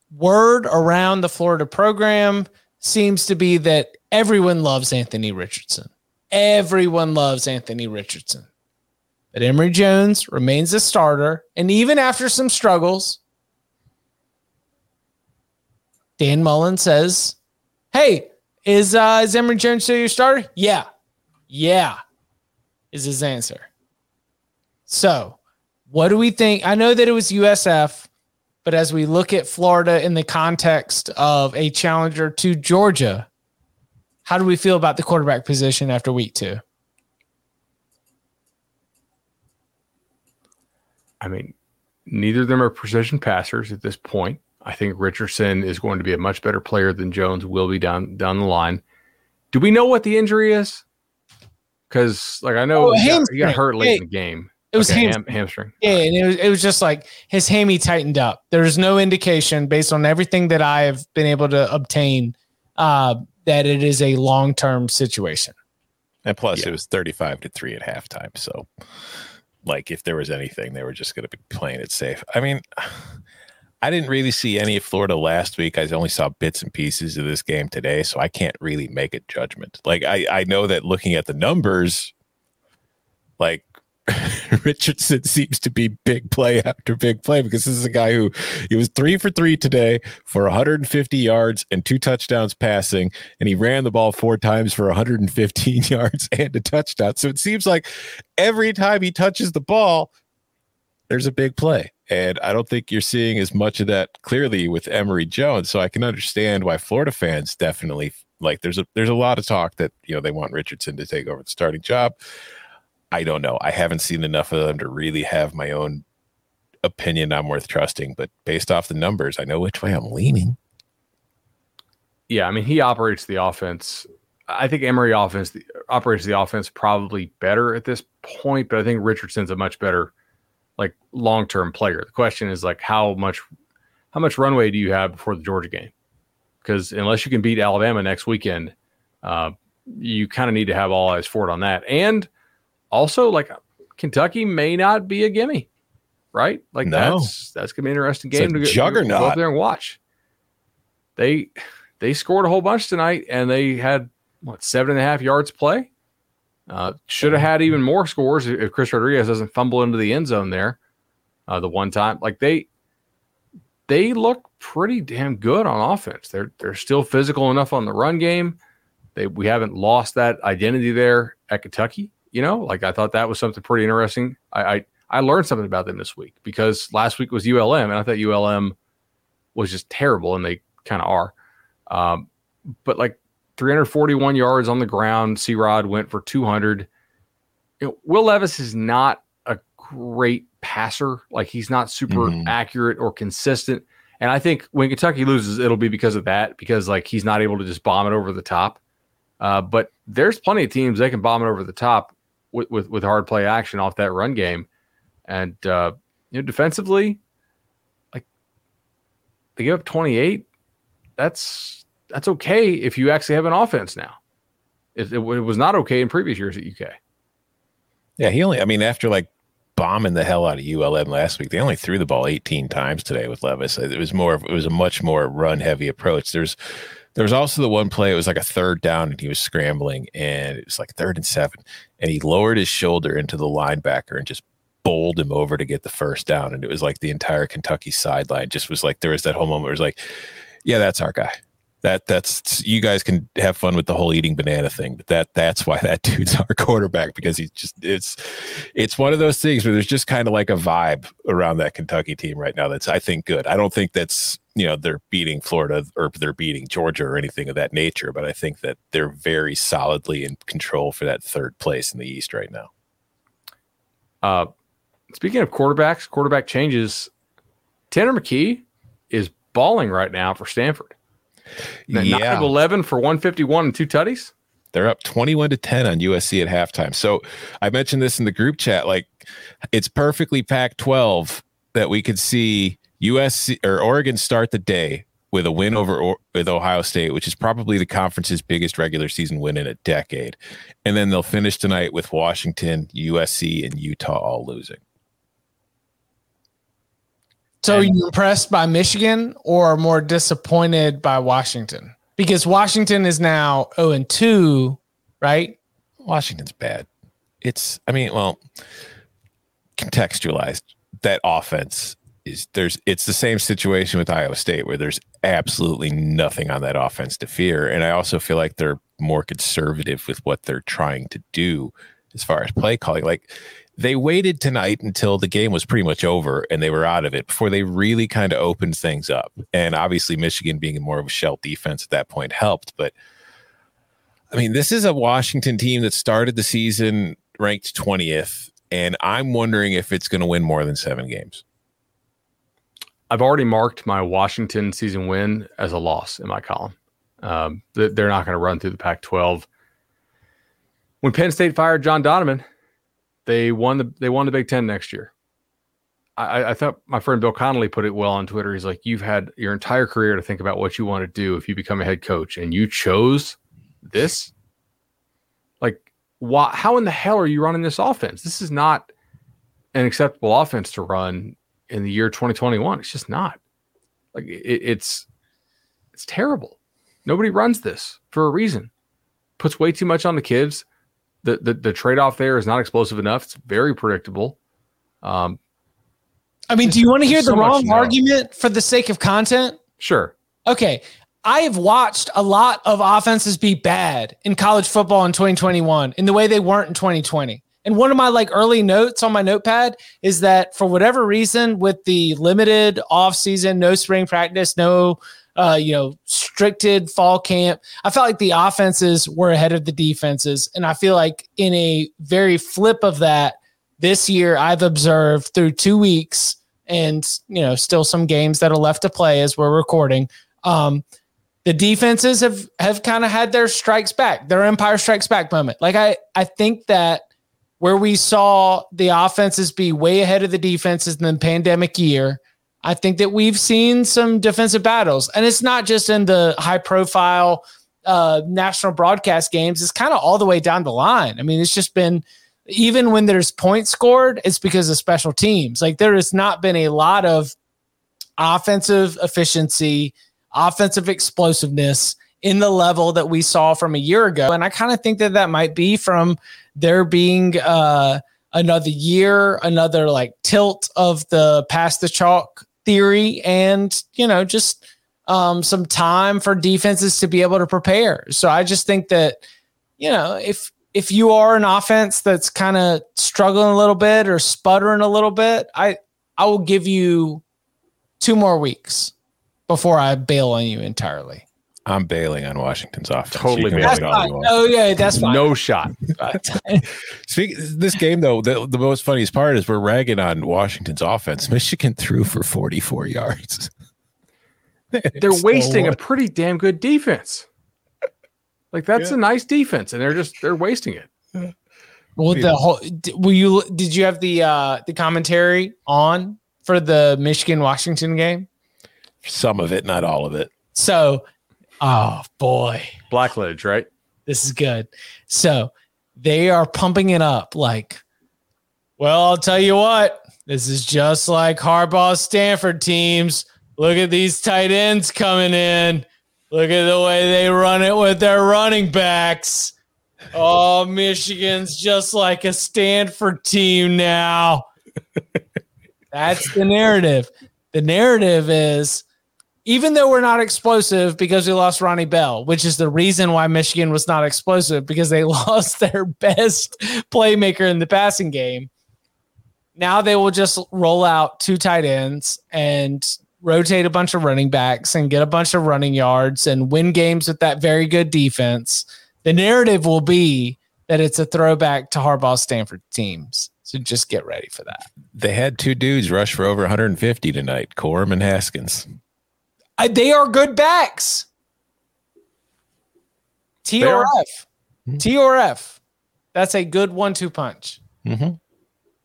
word around the Florida program seems to be that everyone loves Anthony Richardson. Everyone loves Anthony Richardson. But Emory Jones remains a starter. And even after some struggles, Dan Mullen says, Hey, is, uh, is Emory Jones still your starter? Yeah. Yeah, is his answer. So, what do we think? I know that it was USF, but as we look at Florida in the context of a challenger to Georgia, how do we feel about the quarterback position after week two? I mean, neither of them are precision passers at this point. I think Richardson is going to be a much better player than Jones will be down down the line. Do we know what the injury is? Because like I know oh, he, got, he, got, hurt late hey, in the game. It was okay, ham- hamstring. Yeah, and it was it was just like his hammy tightened up. There's no indication based on everything that I have been able to obtain uh, that it is a long term situation. And plus, yeah. it was 35 to three at halftime. So, like, if there was anything, they were just going to be playing it safe. I mean, I didn't really see any of Florida last week. I only saw bits and pieces of this game today, so I can't really make a judgment. Like, I, I know that looking at the numbers, like Richardson seems to be big play after big play because this is a guy who he was three for three today for 150 yards and two touchdowns passing, and he ran the ball four times for 115 yards and a touchdown. So it seems like every time he touches the ball, there's a big play. And I don't think you're seeing as much of that clearly with Emory Jones. So I can understand why Florida fans definitely like there's a there's a lot of talk that you know they want Richardson to take over the starting job. I don't know. I haven't seen enough of them to really have my own opinion I'm worth trusting, but based off the numbers, I know which way I'm leaning. Yeah, I mean, he operates the offense. I think Emory offense the, operates the offense probably better at this point, but I think Richardson's a much better like long-term player. The question is like how much how much runway do you have before the Georgia game? Because unless you can beat Alabama next weekend, uh, you kind of need to have all eyes forward on that. And – also like Kentucky may not be a gimme, right? Like no. that's that's gonna be an interesting game to juggernaut. go up there and watch. They they scored a whole bunch tonight, and they had what seven and a half yards play. Uh, should have had even more scores if Chris Rodriguez doesn't fumble into the end zone there. Uh, the one time, like they they look pretty damn good on offense. They're they're still physical enough on the run game. They we haven't lost that identity there at Kentucky. You know, like I thought that was something pretty interesting. I, I, I learned something about them this week because last week was ULM, and I thought ULM was just terrible, and they kind of are. Um, but like 341 yards on the ground, C Rod went for 200. You know, Will Levis is not a great passer. Like he's not super mm-hmm. accurate or consistent. And I think when Kentucky loses, it'll be because of that, because like he's not able to just bomb it over the top. Uh, but there's plenty of teams they can bomb it over the top with, with, with hard play action off that run game. And uh, you know, defensively, like they give up 28. That's that's okay if you actually have an offense now. It, it, it was not okay in previous years at UK. Yeah, he only. I mean, after like bombing the hell out of ULM last week. They only threw the ball 18 times today with Levis. It was more it was a much more run heavy approach. There's there was also the one play, it was like a third down and he was scrambling and it was like third and seven. And he lowered his shoulder into the linebacker and just bowled him over to get the first down. And it was like the entire Kentucky sideline just was like, there was that whole moment where it was like, yeah, that's our guy. That that's you guys can have fun with the whole eating banana thing, but that that's why that dude's our quarterback because he's just it's it's one of those things where there's just kind of like a vibe around that Kentucky team right now that's I think good. I don't think that's you know they're beating Florida or they're beating Georgia or anything of that nature, but I think that they're very solidly in control for that third place in the East right now. Uh, speaking of quarterbacks, quarterback changes. Tanner McKee is balling right now for Stanford. Yeah. 9 of 11 for 151 and two tutties. They're up 21 to 10 on USC at halftime. So I mentioned this in the group chat. Like it's perfectly Pac 12 that we could see USC or Oregon start the day with a win over with Ohio State, which is probably the conference's biggest regular season win in a decade. And then they'll finish tonight with Washington, USC, and Utah all losing. So and, you impressed by Michigan or more disappointed by Washington? Because Washington is now 0 and 2, right? Washington's bad. It's I mean, well, contextualized that offense is there's it's the same situation with Iowa State where there's absolutely nothing on that offense to fear. And I also feel like they're more conservative with what they're trying to do as far as play calling. Like they waited tonight until the game was pretty much over and they were out of it before they really kind of opened things up. And obviously, Michigan being more of a shell defense at that point helped. But I mean, this is a Washington team that started the season ranked 20th. And I'm wondering if it's going to win more than seven games. I've already marked my Washington season win as a loss in my column. Um, they're not going to run through the Pac 12. When Penn State fired John Donovan, they won the they won the Big Ten next year. I, I thought my friend Bill Connelly put it well on Twitter. He's like, "You've had your entire career to think about what you want to do if you become a head coach, and you chose this. Like, why? How in the hell are you running this offense? This is not an acceptable offense to run in the year 2021. It's just not. Like, it, it's it's terrible. Nobody runs this for a reason. Puts way too much on the kids the the, the trade off there is not explosive enough. It's very predictable. Um, I mean, do you want to hear the wrong argument for the sake of content? Sure. Okay. I have watched a lot of offenses be bad in college football in 2021 in the way they weren't in 2020. And one of my like early notes on my notepad is that for whatever reason, with the limited off season, no spring practice, no uh, you know, stricted fall camp. I felt like the offenses were ahead of the defenses. And I feel like in a very flip of that this year, I've observed through two weeks and, you know, still some games that are left to play as we're recording. Um, the defenses have have kind of had their strikes back, their empire strikes back moment. Like I, I think that where we saw the offenses be way ahead of the defenses in the pandemic year, I think that we've seen some defensive battles, and it's not just in the high profile uh, national broadcast games. It's kind of all the way down the line. I mean, it's just been even when there's points scored, it's because of special teams. Like there has not been a lot of offensive efficiency, offensive explosiveness in the level that we saw from a year ago. And I kind of think that that might be from there being uh, another year, another like tilt of the past the chalk theory and, you know, just um, some time for defenses to be able to prepare. So I just think that, you know, if if you are an offense that's kind of struggling a little bit or sputtering a little bit, I I will give you two more weeks before I bail on you entirely. I'm bailing on Washington's offense. Totally bailing. On. Oh yeah, that's fine. No shot. Speak this game though, the, the most funniest part is we're ragging on Washington's offense. Michigan threw for 44 yards. they're so wasting what? a pretty damn good defense. Like that's yeah. a nice defense, and they're just they're wasting it. Well, the whole were you did you have the uh the commentary on for the Michigan Washington game? Some of it, not all of it. So Oh boy. Blackledge, right? This is good. So they are pumping it up like, well, I'll tell you what, this is just like Harbaugh Stanford teams. Look at these tight ends coming in. Look at the way they run it with their running backs. Oh, Michigan's just like a Stanford team now. That's the narrative. The narrative is even though we're not explosive because we lost Ronnie Bell, which is the reason why Michigan was not explosive because they lost their best playmaker in the passing game. Now they will just roll out two tight ends and rotate a bunch of running backs and get a bunch of running yards and win games with that very good defense. The narrative will be that it's a throwback to Harbaugh Stanford teams. So just get ready for that. They had two dudes rush for over 150 tonight, Corum and Haskins. I, they are good backs. T or Mm-hmm. T. That's a good one-two punch. Mm-hmm.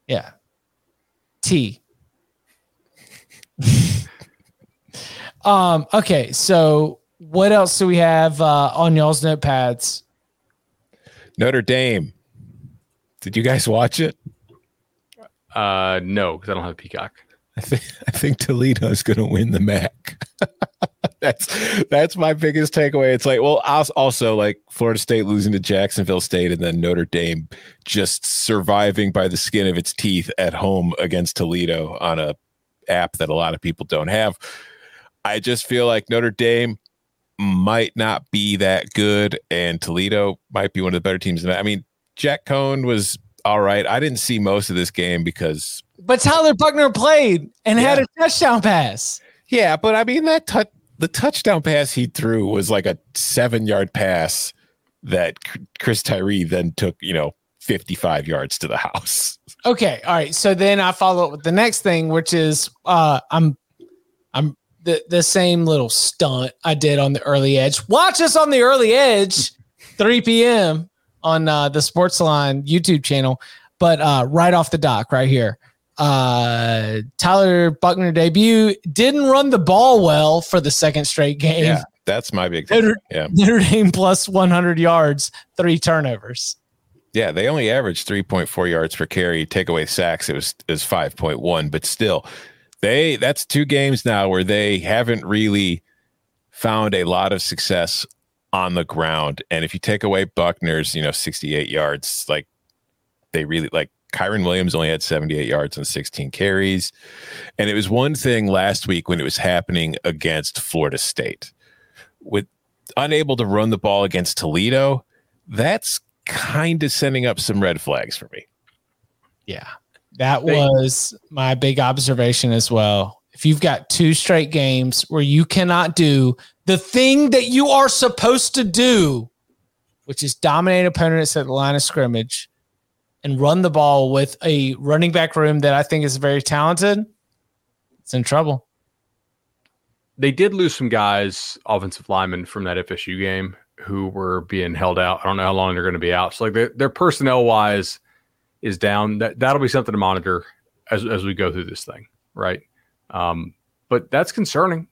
Yeah. T. um. Okay. So, what else do we have uh, on y'all's notepads? Notre Dame. Did you guys watch it? Uh, no, because I don't have Peacock. I think I think Toledo is going to win the MAC. that's that's my biggest takeaway. It's like, well, also like Florida State losing to Jacksonville State, and then Notre Dame just surviving by the skin of its teeth at home against Toledo on a app that a lot of people don't have. I just feel like Notre Dame might not be that good, and Toledo might be one of the better teams. I mean, Jack Coan was all right. I didn't see most of this game because. But Tyler Buchner played and yeah. had a touchdown pass. Yeah, but I mean that the touchdown pass he threw was like a seven yard pass that Chris Tyree then took, you know, 55 yards to the house. Okay. All right. So then I follow up with the next thing, which is uh I'm I'm the, the same little stunt I did on the early edge. Watch us on the early edge, 3 p.m on uh, the Sportsline YouTube channel, but uh, right off the dock, right here. Uh, Tyler Buchner debut didn't run the ball well for the second straight game. Yeah, that's my big thing. Notre, yeah. Notre Dame plus 100 yards, three turnovers. Yeah, they only averaged 3.4 yards per carry. Take away sacks, it was is 5.1, but still, they that's two games now where they haven't really found a lot of success on the ground. And if you take away Buchner's, you know, 68 yards, like they really like Kyren Williams only had 78 yards and 16 carries. And it was one thing last week when it was happening against Florida State. With unable to run the ball against Toledo, that's kind of sending up some red flags for me. Yeah. That was my big observation as well. If you've got two straight games where you cannot do the thing that you are supposed to do, which is dominate opponents at the line of scrimmage and run the ball with a running back room that I think is very talented, it's in trouble. They did lose some guys, offensive linemen from that FSU game who were being held out. I don't know how long they're going to be out. So like their, their personnel wise is down. That that'll be something to monitor as as we go through this thing, right? Um, but that's concerning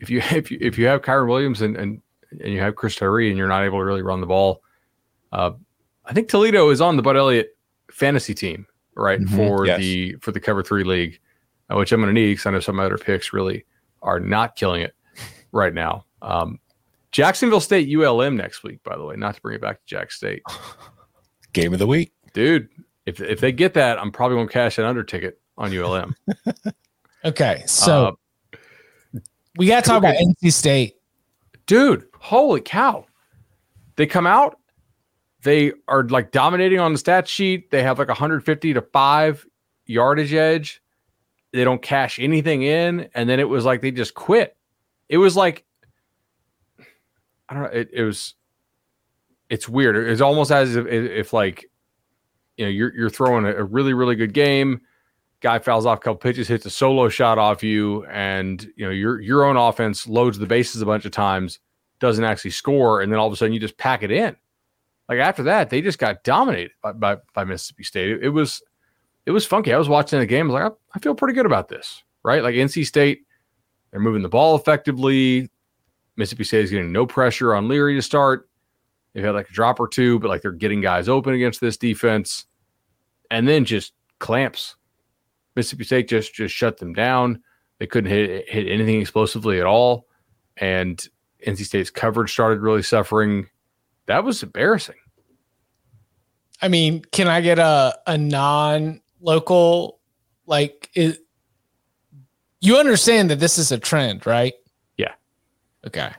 if you if you if you have Kyren Williams and and and you have Chris Tyree and you're not able to really run the ball, uh, I think Toledo is on the Bud Elliott fantasy team, right? Mm-hmm, for yes. the for the cover three league, uh, which I'm going to need because I know some other picks really are not killing it right now. Um, Jacksonville State ULM next week, by the way, not to bring it back to Jack State. Game of the week, dude. If if they get that, I'm probably going to cash an under ticket on ULM. okay, so uh, we got to talk about NC State. Dude, holy cow. They come out, they are like dominating on the stat sheet. They have like 150 to 5 yardage edge. They don't cash anything in. And then it was like they just quit. It was like, I don't know. It, it was, it's weird. It's almost as if, if like, you know, you're, you're throwing a really, really good game guy fouls off a couple pitches, hits a solo shot off you, and you know your your own offense loads the bases a bunch of times, doesn't actually score, and then all of a sudden you just pack it in. Like after that, they just got dominated by by, by Mississippi State. It, it, was it was funky. I was watching the game. I was like, I, I feel pretty good about this, right? Like NC State, they're moving the ball effectively. Mississippi State is getting no pressure on Leary to start. They've had like a drop or two, but like they're getting guys open against this defense, and then just clamps Mississippi State just just shut them down. They couldn't hit hit anything explosively at all, and NC State's coverage started really suffering. That was embarrassing. I mean, can I get a a non local like it? You understand that this is a trend, right? Yeah. Okay.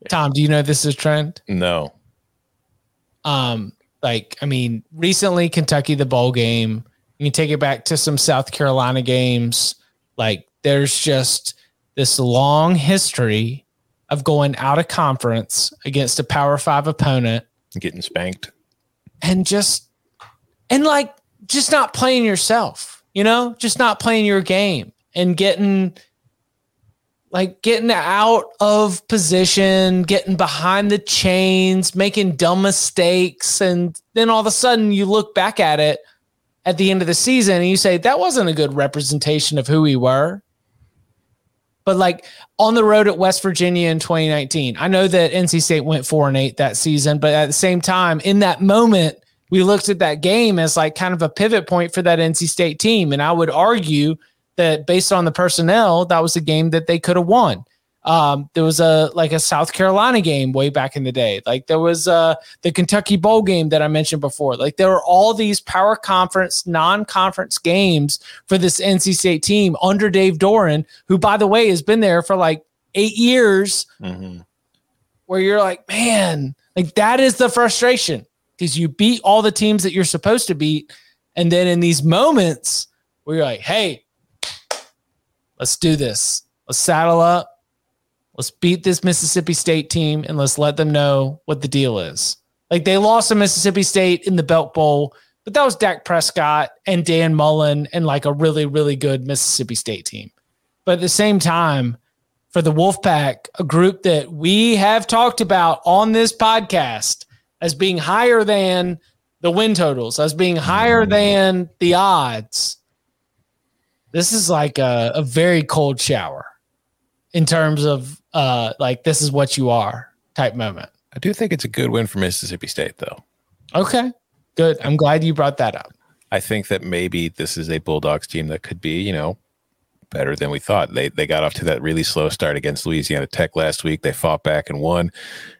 Yeah. Tom, do you know this is a trend? No. Um, like I mean, recently Kentucky the bowl game you can take it back to some South Carolina games. Like there's just this long history of going out of conference against a power five opponent, getting spanked, and just and like just not playing yourself, you know, just not playing your game and getting like getting out of position, getting behind the chains, making dumb mistakes. And then all of a sudden you look back at it at the end of the season and you say, that wasn't a good representation of who we were. But like on the road at West Virginia in 2019, I know that NC State went four and eight that season, but at the same time, in that moment, we looked at that game as like kind of a pivot point for that NC State team. And I would argue that based on the personnel, that was a game that they could have won. Um, there was a like a South Carolina game way back in the day. Like there was uh, the Kentucky Bowl game that I mentioned before. Like there were all these power conference, non-conference games for this NC State team under Dave Doeren, who by the way has been there for like eight years. Mm-hmm. Where you're like, man, like that is the frustration because you beat all the teams that you're supposed to beat, and then in these moments where you're like, hey, let's do this. Let's saddle up Let's beat this Mississippi State team and let's let them know what the deal is. Like they lost to Mississippi State in the Belk Bowl, but that was Dak Prescott and Dan Mullen and like a really, really good Mississippi State team. But at the same time, for the Wolfpack, a group that we have talked about on this podcast as being higher than the win totals, as being higher than the odds, this is like a, a very cold shower in terms of uh, like this is what you are type moment. I do think it's a good win for Mississippi State, though. Okay, good. I'm glad you brought that up. I think that maybe this is a Bulldogs team that could be, you know, better than we thought. They they got off to that really slow start against Louisiana Tech last week. They fought back and won.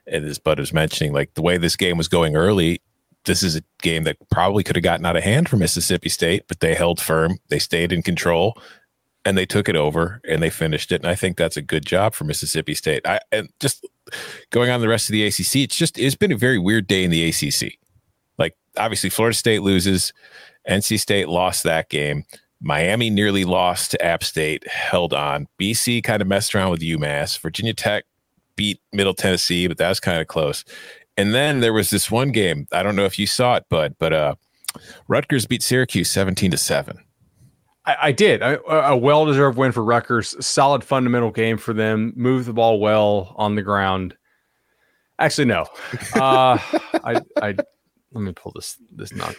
And as Bud was mentioning, like the way this game was going early, this is a game that probably could have gotten out of hand for Mississippi State, but they held firm. They stayed in control and they took it over and they finished it. And I think that's a good job for Mississippi State. I and just going on the rest of the ACC, it's just it's been a very weird day in the ACC. Like obviously, Florida State loses, NC State lost that game. Miami nearly lost to App State, held on. BC kind of messed around with UMass. Virginia Tech beat Middle Tennessee, but that was kind of close. And then there was this one game. I don't know if you saw it, bud, but uh, Rutgers beat Syracuse seventeen to seven. I, I did I, a well deserved win for Rutgers. Solid fundamental game for them. Move the ball well on the ground. Actually, no. Uh, I, I let me pull this this knock.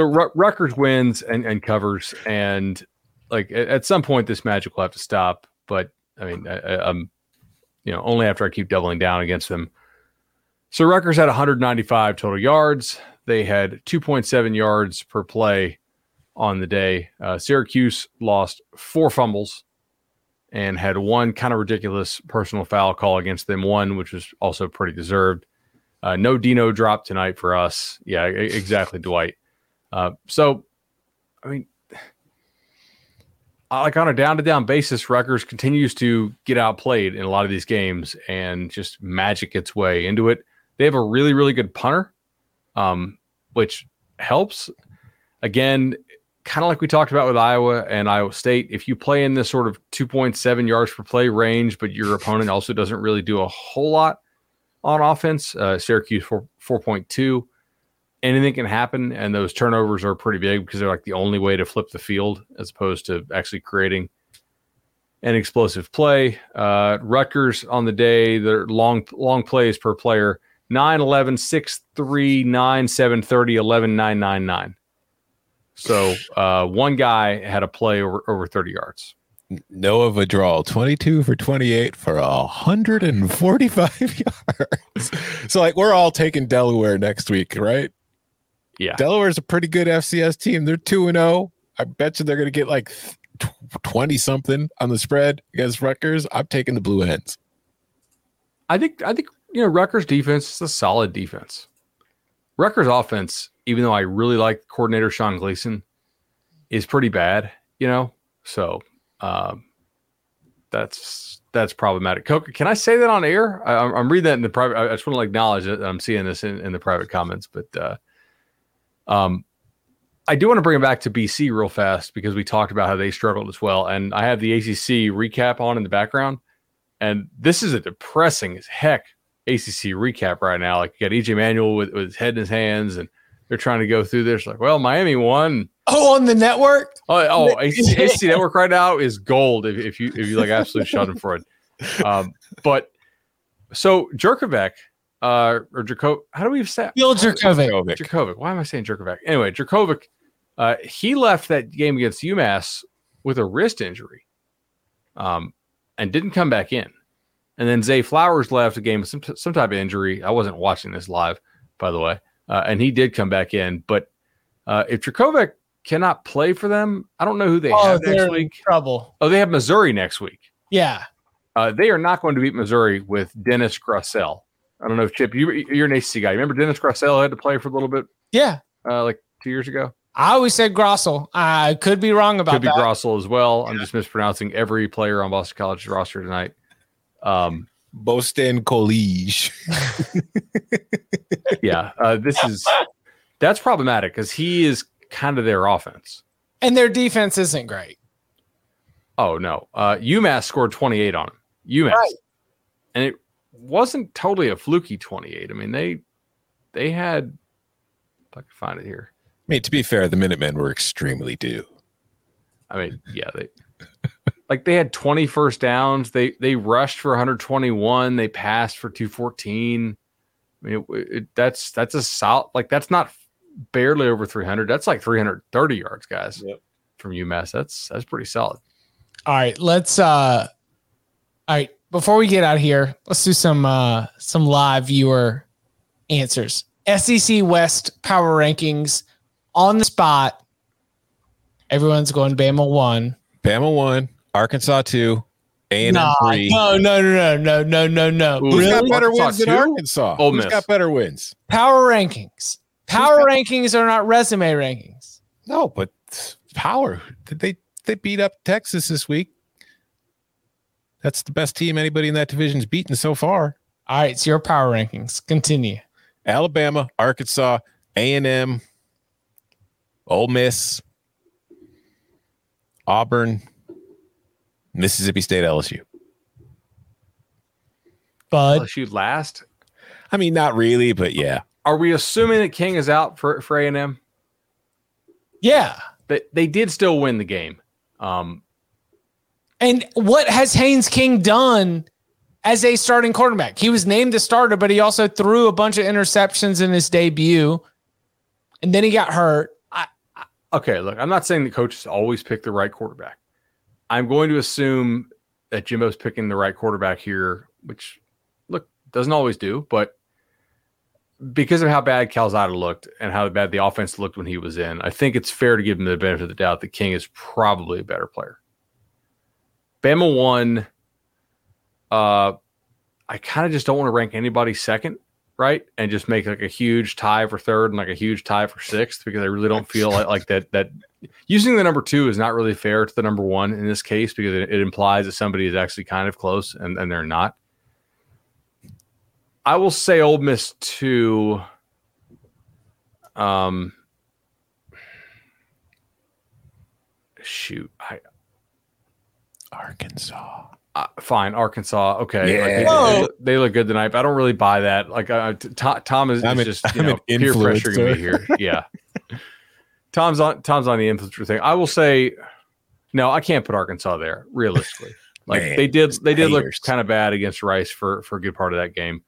Rutgers wins and, and covers, and like at, at, some point this magic will have to stop. But I mean, I, am you know only after I keep doubling down against them. So Rutgers had 195 total yards. They had 2.7 yards per play on the day. Uh, Syracuse lost four fumbles and had one kind of ridiculous personal foul call against them, one which was also pretty deserved. Uh, no Dino drop tonight for us. Yeah, exactly, Dwight. Uh, so, I mean, like on a down to down basis, Rutgers continues to get outplayed in a lot of these games and just magic its way into it. They have a really, really good punter, um, which helps. Again, kind of like we talked about with Iowa and Iowa State, if you play in this sort of 2.7 yards per play range, but your opponent also doesn't really do a whole lot on offense, uh, Syracuse 4, 4.2, anything can happen. And those turnovers are pretty big because they're like the only way to flip the field as opposed to actually creating an explosive play. Uh, Rutgers on the day, their long, long plays per player 9, 11, 6, 3, 9, 7, 30, 11, 9, 9, 9. So uh, one guy had a play over, over 30 yards. Noah Vedral, 22 for 28 for 145 yards. so, like, we're all taking Delaware next week, right? Yeah. Delaware's a pretty good FCS team. They're 2 and 0. I bet you they're going to get like 20 something on the spread against Rutgers. I'm taking the Blue Hens. I think, I think, you know, Rutgers defense is a solid defense. Rutgers offense even though I really like coordinator Sean Gleeson, is pretty bad, you know. So um, that's that's problematic. Coke, can I say that on air? I, am reading that in the private. I just want to acknowledge that I'm seeing this in, in the private comments, but uh, um, I do want to bring it back to BC real fast because we talked about how they struggled as well, and I have the ACC recap on in the background, and this is a depressing as heck ACC recap right now. Like you got EJ Manuel with, with his head in his hands and they're trying to go through this like, well, Miami won. Oh, on the network. Oh, oh AC, Network right now is gold if, if you if you like absolute Schadenfreude. Um, but so Jurkovec, uh, or Jerko, how do we say Phil Jurkovec? Jurkovec. Why am I saying Jurkovec? Anyway, Jurkovec, uh, he left that game against UMass with a wrist injury, um, and didn't come back in. And then Zay Flowers left a game with some, some type of injury. I wasn't watching this live, by the way, uh, and he did come back in. But uh, if Jurkovec cannot play for them. I don't know who they oh, have next week. Trouble. Oh, they have Missouri next week. Yeah. Uh, they are not going to beat Missouri with Dennis Grosel. I don't know if Chip, you, you're an ACC guy. Remember Dennis Grosel had to play for a little bit? Yeah. Uh, like two years ago. I always said Grossel. I could be wrong about could that. Could be Grossel as well. I'm just mispronouncing every player on Boston College's roster tonight. Um, Boston College. yeah, uh, this is that's problematic because he is kind of their offense. And their defense isn't great. Oh no. Uh UMass scored 28 on him. UMass. Right. And it wasn't totally a fluky 28. I mean, they they had if I can find it here. I mean, to be fair, the Minutemen were extremely due. I mean, yeah, they like they had 20 first downs. They they rushed for 121. They passed for 214. I mean, it, it, that's that's a solid like that's not barely over 300. That's like 330 yards, guys, yep. from UMass. That's that's pretty solid. All right, let's. uh All right, before we get out here, let's do some uh some live viewer answers. SEC West power rankings on the spot. Everyone's going Bama one. Bama one. Arkansas two. A and M three. No, no, no, no, no, no, no. Who's really? got better Arkansas wins than Arkansas? Ole Who's got better wins? Power rankings. Power rankings are not resume rankings. No, but power. Did they they beat up Texas this week? That's the best team anybody in that division's beaten so far. All right, it's your power rankings. Continue. Alabama, Arkansas, A and M, Ole Miss, Auburn, Mississippi State, LSU. But LSU last. I mean, not really, but yeah. Are we assuming that King is out for for A and M? Yeah, they they did still win the game. Um, and what has Haynes King done as a starting quarterback? He was named the starter, but he also threw a bunch of interceptions in his debut, and then he got hurt. I, I, okay, look, I'm not saying the coaches always pick the right quarterback. I'm going to assume that Jimbo's picking the right quarterback here, which look doesn't always do, but because of how bad Calzada looked and how bad the offense looked when he was in, I think it's fair to give him the benefit of the doubt that King is probably a better player. Bama won. Uh, I kind of just don't want to rank anybody second, right? And just make like a huge tie for third and like a huge tie for sixth because I really don't feel like, like that. That using the number two is not really fair to the number one in this case because it, it implies that somebody is actually kind of close and, and they're not. I will say Ole Miss two. Um, shoot, I Arkansas. Uh, fine, Arkansas. Okay, yeah. like they, they, they, look good tonight, but I don't really buy that. Like uh, Tom, Tom is, is just you know, peer pressuring me here. Yeah, Tom's on Tom's on the influencer thing. I will say, no, I can't put Arkansas there realistically. Like Man, they did, they did haters. look kind of bad against Rice for for a good part of that game.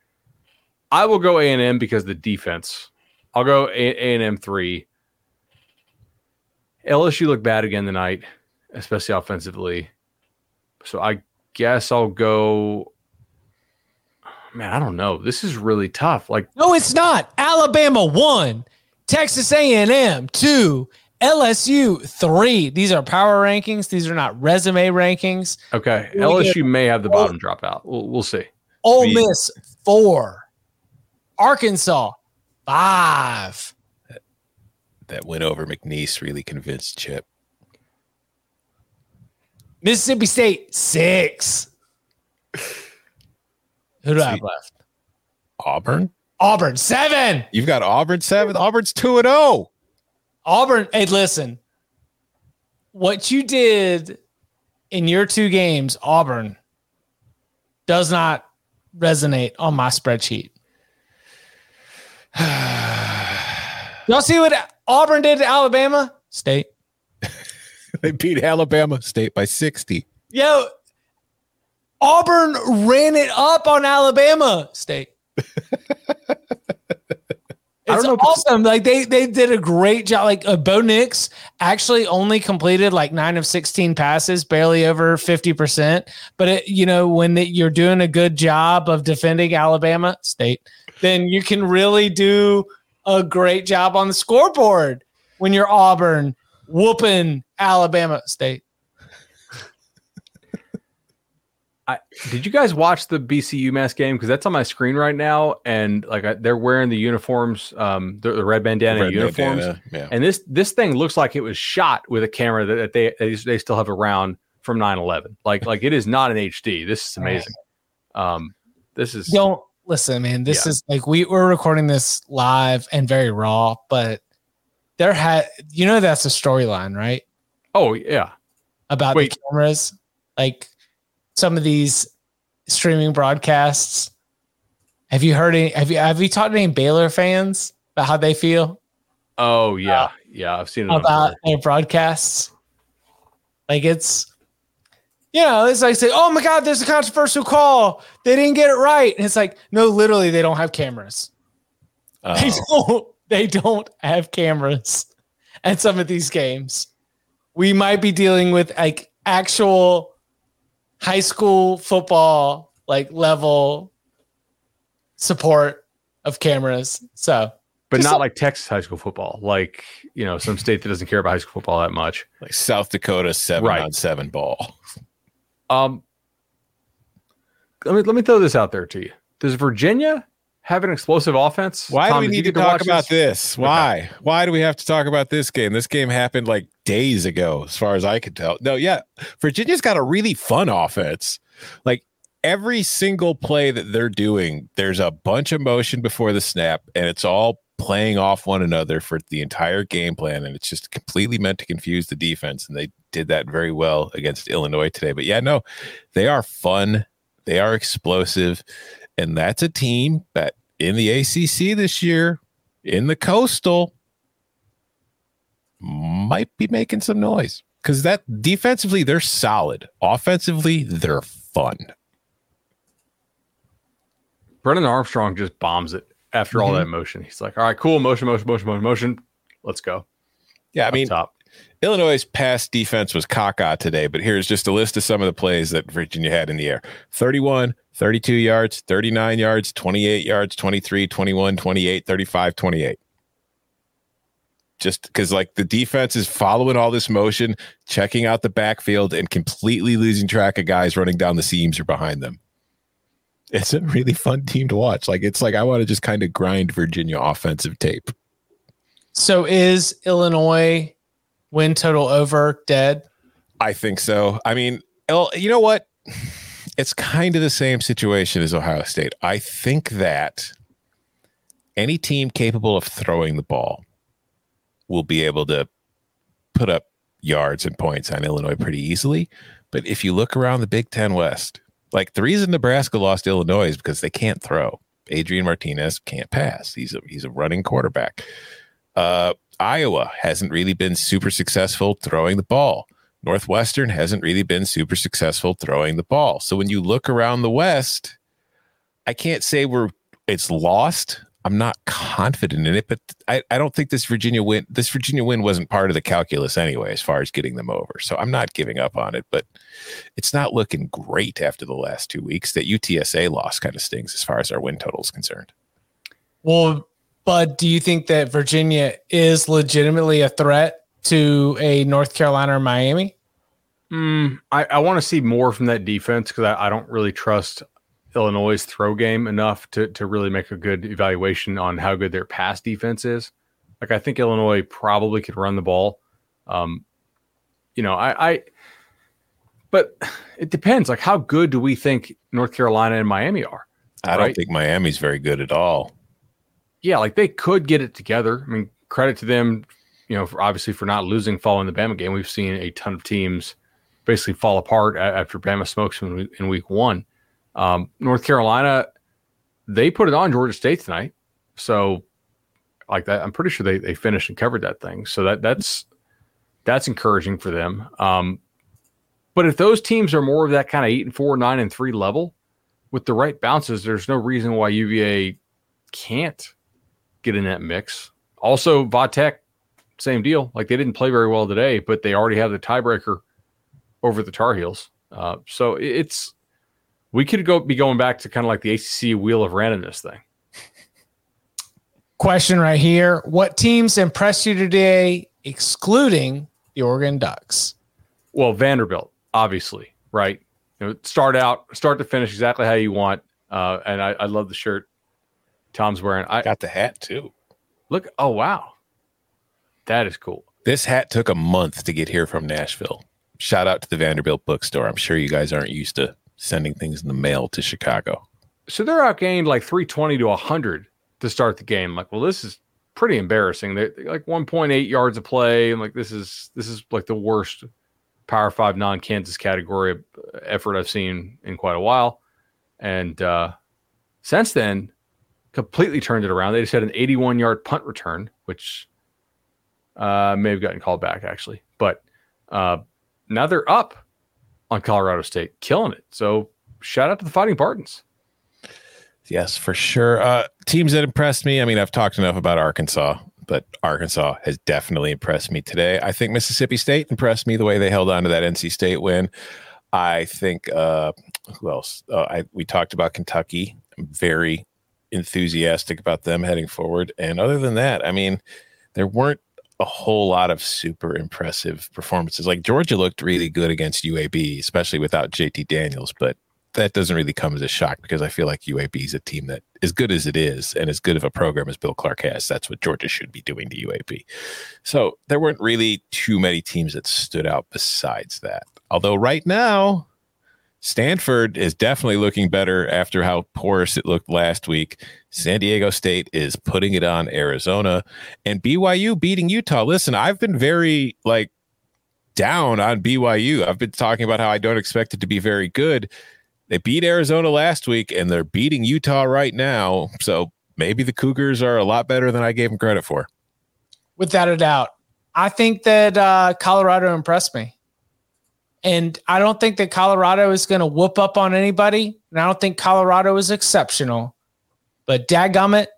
I will go A and M because the defense. I'll go A and M three. LSU looked bad again tonight, especially offensively. So I guess I'll go. Man, I don't know. This is really tough. Like, no, it's not. Alabama one, Texas A and M two, LSU three. These are power rankings. These are not resume rankings. Okay, LSU may have the bottom drop out. We'll, we'll see. Ole Miss four. Arkansas, five. That, that win over McNeese really convinced Chip. Mississippi State, six. Who do I have left? Auburn. Auburn, seven. You've got Auburn, seven. Auburn's 2 and 0. Auburn, hey, listen. What you did in your two games, Auburn, does not resonate on my spreadsheet. Y'all see what Auburn did to Alabama? State. they beat Alabama State by 60. Yo, Auburn ran it up on Alabama State. It's awesome. Like they they did a great job. Like uh, Bo Nix actually only completed like nine of sixteen passes, barely over fifty percent. But it, you know when the, you're doing a good job of defending Alabama State, then you can really do a great job on the scoreboard when you're Auburn whooping Alabama State. I, did you guys watch the BC UMass game? Because that's on my screen right now, and like I, they're wearing the uniforms, um, the, the red bandana red uniforms, bandana, yeah. and this this thing looks like it was shot with a camera that, that they, they they still have around from 9-11. Like like it is not an HD. This is amazing. Um, this is don't listen, man. This yeah. is like we we're recording this live and very raw, but there had you know that's a storyline, right? Oh yeah, about Wait. the cameras, like some of these streaming broadcasts. Have you heard any? Have you have you talked to any Baylor fans about how they feel? Oh yeah, uh, yeah, I've seen it about their broadcasts. Like it's, you know, it's like say, oh my god, there's a controversial call. They didn't get it right, and it's like, no, literally, they don't have cameras. Oh. They don't. They don't have cameras at some of these games. We might be dealing with like actual high school football like level support of cameras. So, but not like Texas high school football, like you know some state that doesn't care about high school football that much, like South Dakota seven right. on seven ball. Um, let me let me throw this out there to you. Does Virginia have an explosive offense? Why Tom, do we need to talk to about this? this? Why? Okay. Why do we have to talk about this game? This game happened like days ago, as far as I could tell. No, yeah, Virginia's got a really fun offense. Like every single play that they're doing, there's a bunch of motion before the snap, and it's all playing off one another for the entire game plan, and it's just completely meant to confuse the defense. And they did that very well against Illinois today. But yeah, no, they are fun. They are explosive. And that's a team that in the ACC this year, in the Coastal, might be making some noise because that defensively they're solid. Offensively, they're fun. Brennan Armstrong just bombs it after mm-hmm. all that motion. He's like, "All right, cool, motion, motion, motion, motion, motion. Let's go." Yeah, I Up mean, top. Illinois' pass defense was caca today, but here's just a list of some of the plays that Virginia had in the air 31, 32 yards, 39 yards, 28 yards, 23, 21, 28, 35, 28. Just because, like, the defense is following all this motion, checking out the backfield, and completely losing track of guys running down the seams or behind them. It's a really fun team to watch. Like, it's like I want to just kind of grind Virginia offensive tape. So, is Illinois win total over dead? I think so. I mean, you know what? It's kind of the same situation as Ohio State. I think that any team capable of throwing the ball will be able to put up yards and points on Illinois pretty easily. But if you look around the Big Ten West, like the reason Nebraska lost Illinois is because they can't throw. Adrian Martinez can't pass. He's a he's a running quarterback. Uh, Iowa hasn't really been super successful throwing the ball. Northwestern hasn't really been super successful throwing the ball. So when you look around the West, I can't say we're it's lost. I'm not confident in it, but I, I don't think this Virginia win this Virginia win wasn't part of the calculus anyway, as far as getting them over. So I'm not giving up on it, but it's not looking great after the last two weeks. That UTSA loss kind of stings as far as our win total is concerned. Well, but do you think that Virginia is legitimately a threat to a North Carolina or Miami? Mm, I, I want to see more from that defense because I, I, don't really trust Illinois' throw game enough to, to really make a good evaluation on how good their pass defense is. Like I think Illinois probably could run the ball. Um, you know, I, I but it depends. Like how good do we think North Carolina and Miami are? I right? don't think Miami's very good at all yeah, like they could get it together. I mean, credit to them, you know, for obviously for not losing following the Bama game. We've seen a ton of teams basically fall apart after Bama smokes in, in week one. Um, North Carolina, they put it on Georgia State tonight. So, like that, I'm pretty sure they, they finished and covered that thing. So that that's That's encouraging for them. Um, but if those teams are more of that kind of eight and four, nine and three level with the right bounces, there's no reason why UVA can't get in that mix. Also, Vatech, same deal. Like they didn't play very well today, but they already have the tiebreaker over the Tar Heels. Uh, so it's we could go be going back to kind of like the ACC wheel of randomness thing. Question right here: What teams impressed you today, excluding the Oregon Ducks? Well, Vanderbilt, obviously, right? You know, start out, start to finish exactly how you want. Uh, and I, I love the shirt Tom's wearing. I got the hat too. Look, oh wow, that is cool. This hat took a month to get here from Nashville. Shout out to the Vanderbilt bookstore. I'm sure you guys aren't used to sending things in the mail to Chicago. So they're outgained like 320 to 100 to start the game. Like, well, this is pretty embarrassing. They like 1.8 yards of play. I'm like, this is this is like the worst Power Five non-Kansas category effort I've seen in quite a while. And uh, since then, completely turned it around. They just had an 81 yard punt return, which uh, may have gotten called back actually. But uh, now they're up on Colorado State, killing it. So shout out to the Fighting Spartans. Yes, for sure. Uh, teams that impressed me. I mean, I've talked enough about Arkansas, but Arkansas has definitely impressed me today. I think Mississippi State impressed me the way they held on to that NC State win. I think uh, who else? Uh, I we talked about Kentucky. I'm very enthusiastic about them heading forward. And other than that, I mean, there weren't a whole lot of super impressive performances. Like Georgia looked really good against UAB, especially without JT Daniels, but that doesn't really come as a shock because I feel like UAB is a team that, as good as it is, and as good of a program as Bill Clark has, that's what Georgia should be doing to UAB. So there weren't really too many teams that stood out besides that. Although right now, Stanford is definitely looking better after how porous it looked last week. San Diego State is putting it on Arizona and BYU beating Utah. Listen, I've been very like down on BYU. I've been talking about how I don't expect it to be very good. They beat Arizona last week and they're beating Utah right now. So maybe the Cougars are a lot better than I gave them credit for. Without a doubt. I think that uh, Colorado impressed me. And I don't think that Colorado is going to whoop up on anybody. And I don't think Colorado is exceptional. But dadgummit,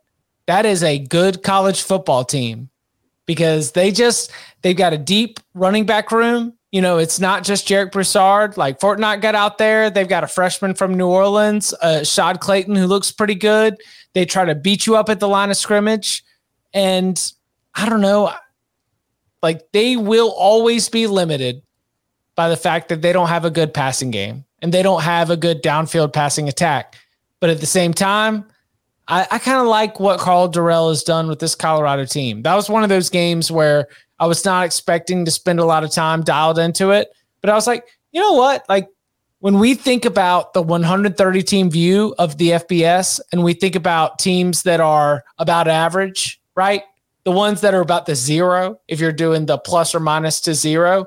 that is a good college football team because they just, they've got a deep running back room. You know, it's not just Jarek Broussard. Like Fontenot got out there. They've got a freshman from New Orleans, uh, Shad Clayton, who looks pretty good. They try to beat you up at the line of scrimmage. And I don't know, like they will always be limited by the fact that they don't have a good passing game and they don't have a good downfield passing attack. But at the same time, I, I kind of like what Karl Dorrell has done with this Colorado team. That was one of those games where I was not expecting to spend a lot of time dialed into it, but I was like, you know what? Like when we think about the 130 team view of the FBS and we think about teams that are about average, right? The ones that are about the zero, if you're doing the plus or minus to zero,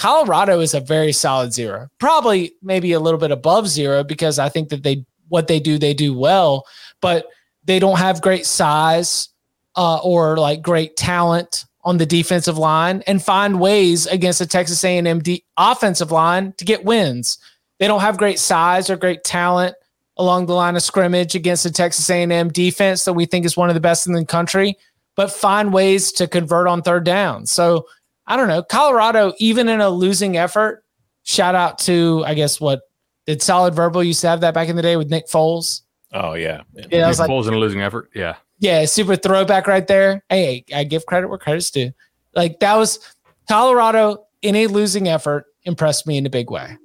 Colorado is a very solid zero, probably maybe a little bit above zero because I think that they what they do they do well, but they don't have great size uh, or like great talent on the defensive line and find ways against a Texas A&M D- offensive line to get wins. They don't have great size or great talent along the line of scrimmage against a Texas A&M defense that we think is one of the best in the country, but find ways to convert on third down. So I don't know. Colorado, even in a losing effort, shout out to, I guess, what did Solid Verbal used to have that back in the day with Nick Foles? Oh, yeah. Yeah, Nick was like, Foles in a losing effort. Yeah. Yeah, super throwback right there. Hey, I give credit where credit's due. Like that was Colorado in a losing effort impressed me in a big way.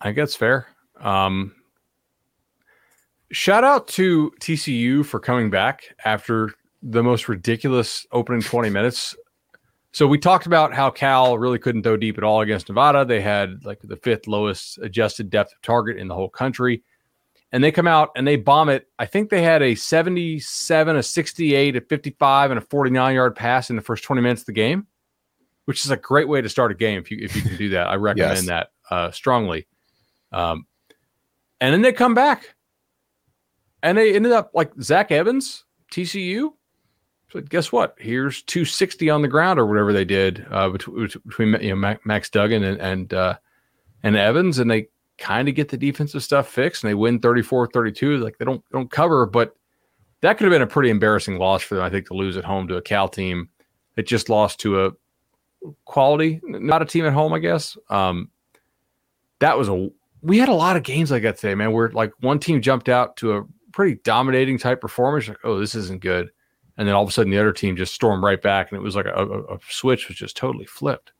I think that's fair. Um, shout out to TCU for coming back after the most ridiculous opening 20 minutes. So we talked about how Cal really couldn't throw deep at all against Nevada. They had like the fifth lowest adjusted depth of target in the whole country. And they come out and they bomb it. I think they had a 77, a 68, a 55, and a 49 yard pass in the first 20 minutes of the game, which is a great way to start a game if you if you can do that. I recommend yes. that uh, strongly. Um, and then they come back and they ended up like Zach Evans, TCU, But guess what? Here's 260 on the ground or whatever they did uh, between, between you know Max Duggan and and uh, and Evans, and they kind of get the defensive stuff fixed, and they win 34-32. Like they don't don't cover, but that could have been a pretty embarrassing loss for them. I think to lose at home to a Cal team that just lost to a quality, not a team at home, I guess. Um, that was a we had a lot of games like that today, man. Where like one team jumped out to a pretty dominating type performance, like oh this isn't good, and then all of a sudden the other team just stormed right back, and it was like a, a, a switch was just totally flipped.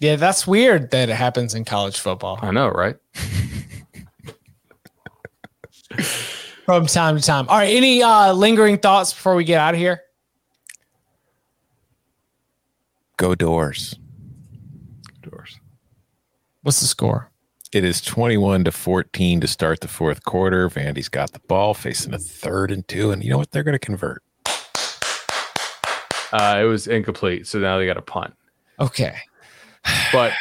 Yeah, that's weird that it happens in college football. I know, right? From time to time. All right, any uh, lingering thoughts before we get out of here? Go Dores. Dores. What's the score? It is 21 to 14 to start the fourth quarter. Vandy's got the ball facing a third and two. And you know what? They're going to convert. Uh, it was incomplete. So now they got a punt. Okay. But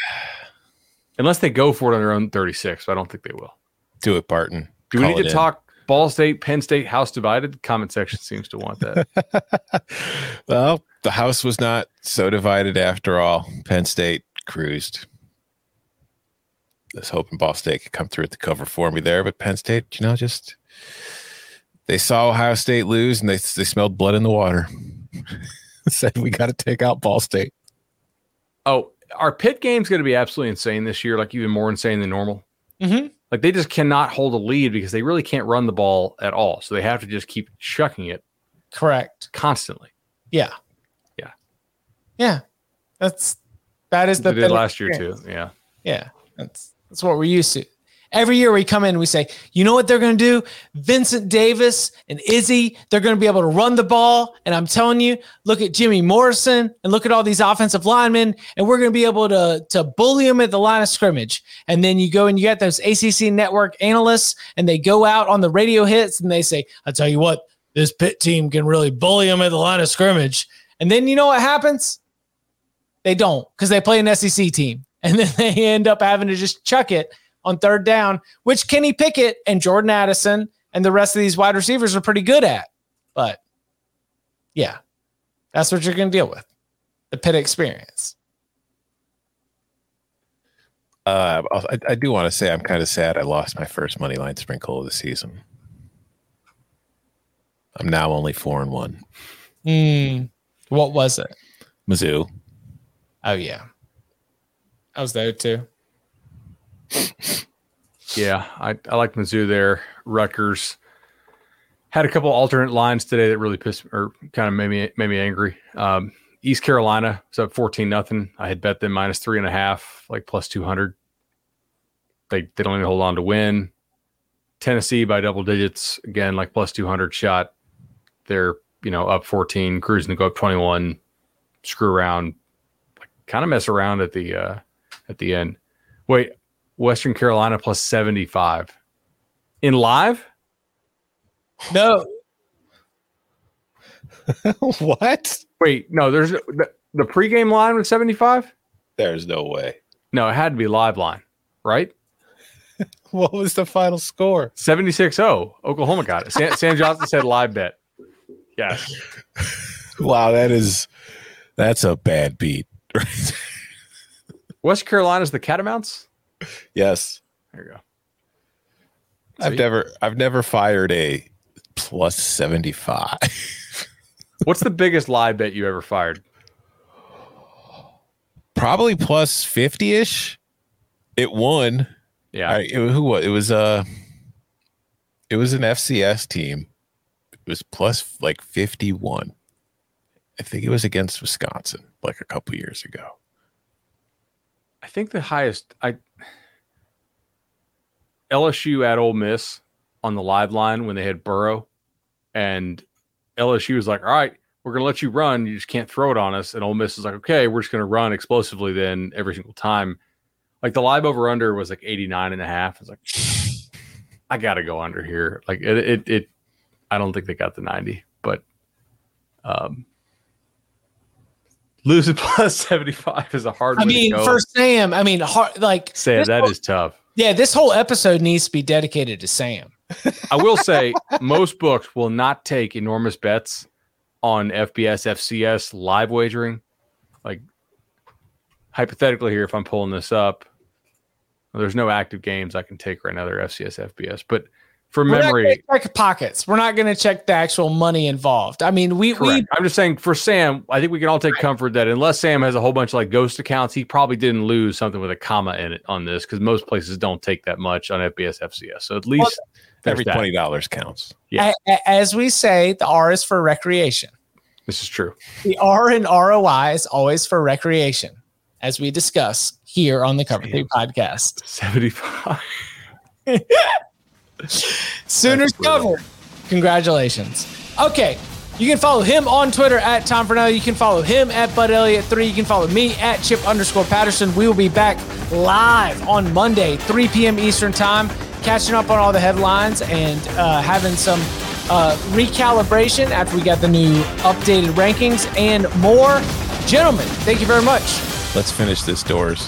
unless they go for it on their own 36, I don't think they will. Do it, Barton. Do we need to talk Ball State, Penn State, House divided? Comment section seems to want that. well, the House was not so divided after all. Penn State cruised. I was hoping Ball State could come through at the cover for me there, but Penn State, you know, just they saw Ohio State lose and they they smelled blood in the water. Said we got to take out Ball State. Oh, our Pitt game's going to be absolutely insane this year, like even more insane than normal. Mm-hmm. Like they just cannot hold a lead because they really can't run the ball at all. So they have to just keep chucking it. Correct. Constantly. Yeah. Yeah. Yeah. That's that is the they did last year too. Yeah. Yeah. That's that's what we're used to. Every year we come in and we say, you know what they're going to do? Vincent Davis and Izzy, they're going to be able to run the ball. And I'm telling you, look at Jimmy Morrissey and look at all these offensive linemen, and we're going to be able to, to bully them at the line of scrimmage. And then you go and you get those ACC network analysts, and they go out on the radio hits and they say, I tell you what, this Pitt team can really bully them at the line of scrimmage. And then you know what happens? They don't because they play an SEC team. And then they end up having to just chuck it on third down, which Kenny Pickett and Jordan Addison and the rest of these wide receivers are pretty good at. But yeah, that's what you're going to deal with the Pitt experience. Uh, I, I do want to say I'm kind of sad I lost my first money line sprinkle of the season. I'm now only four and one. Mm, what was it? Mizzou. Oh yeah, I was there too. Yeah, I, I like Mizzou there. Rutgers had a couple alternate lines today that really pissed or kind of made me made me angry. Um, East Carolina was up fourteen nothing. I had bet them minus three and a half, like plus two hundred. They they don't even hold on to win. Tennessee by double digits again, like plus two hundred shot. They're you know up fourteen, cruising to go up twenty one. Screw around, like, kind of mess around at the uh, at the end. Wait, Western Carolina plus 75 in live? No. what? Wait, no, there's the, the pregame line was 75? There's no way. No, it had to be live line, right? what was the final score? 76 0. Oklahoma got it. Sam, Sam Johnson said live bet. Yes. wow, that is that's a bad beat. West Carolina's the Catamounts? Yes. There you go. So I've you, never I've never fired a plus 75. What's the biggest live bet you ever fired? Probably plus 50ish. It won. Yeah. I, it, who was it was uh it was an FCS team. It was plus like 51. I think it was against Wisconsin like a couple years ago. I think the highest I LSU at Ole Miss on the live line when they had Burrow, and LSU was like, "All right, we're to let you run. You just can't throw it on us." And Ole Miss is like, "Okay, we're just to run explosively then every single time." Like the live over under was like 89 and a half. It's like, I got to go under here. Like it, it, it, I don't think they got the 90, but, um, losing plus 75 is a hard I mean, for Sam, I mean, hard, like, Sam, that whole, is tough. Yeah, this whole episode needs to be dedicated to Sam. I will say most books will not take enormous bets on FBS FCS live wagering. Like hypothetically here, if I'm pulling this up, there's no active games I can take right now. They're FCS FBS, but for We're memory, check pockets. We're not going to check the actual money involved. I mean, we, correct. we I'm just saying for Sam, I think we can all take comfort that unless Sam has a whole bunch of like ghost accounts, he probably didn't lose something with a comma in it on this because most places don't take that much on FBS FCS. So at least Every twenty dollars counts. Yeah. a- a- as we say, the R is for recreation. This is true. The R in ROI is always for recreation, as we discuss here on the Cover Three podcast. 75. Sooners covered. Congratulations. Okay. You can follow him on Twitter at Tom Fornelli. You can follow him at Bud Elliott 3. You can follow me at Chip underscore Patterson. We will be back live on Monday, 3 p.m. Eastern Time, catching up on all the headlines and uh, having some uh, recalibration after we got the new updated rankings and more. Gentlemen, thank you very much. Let's finish this Dores.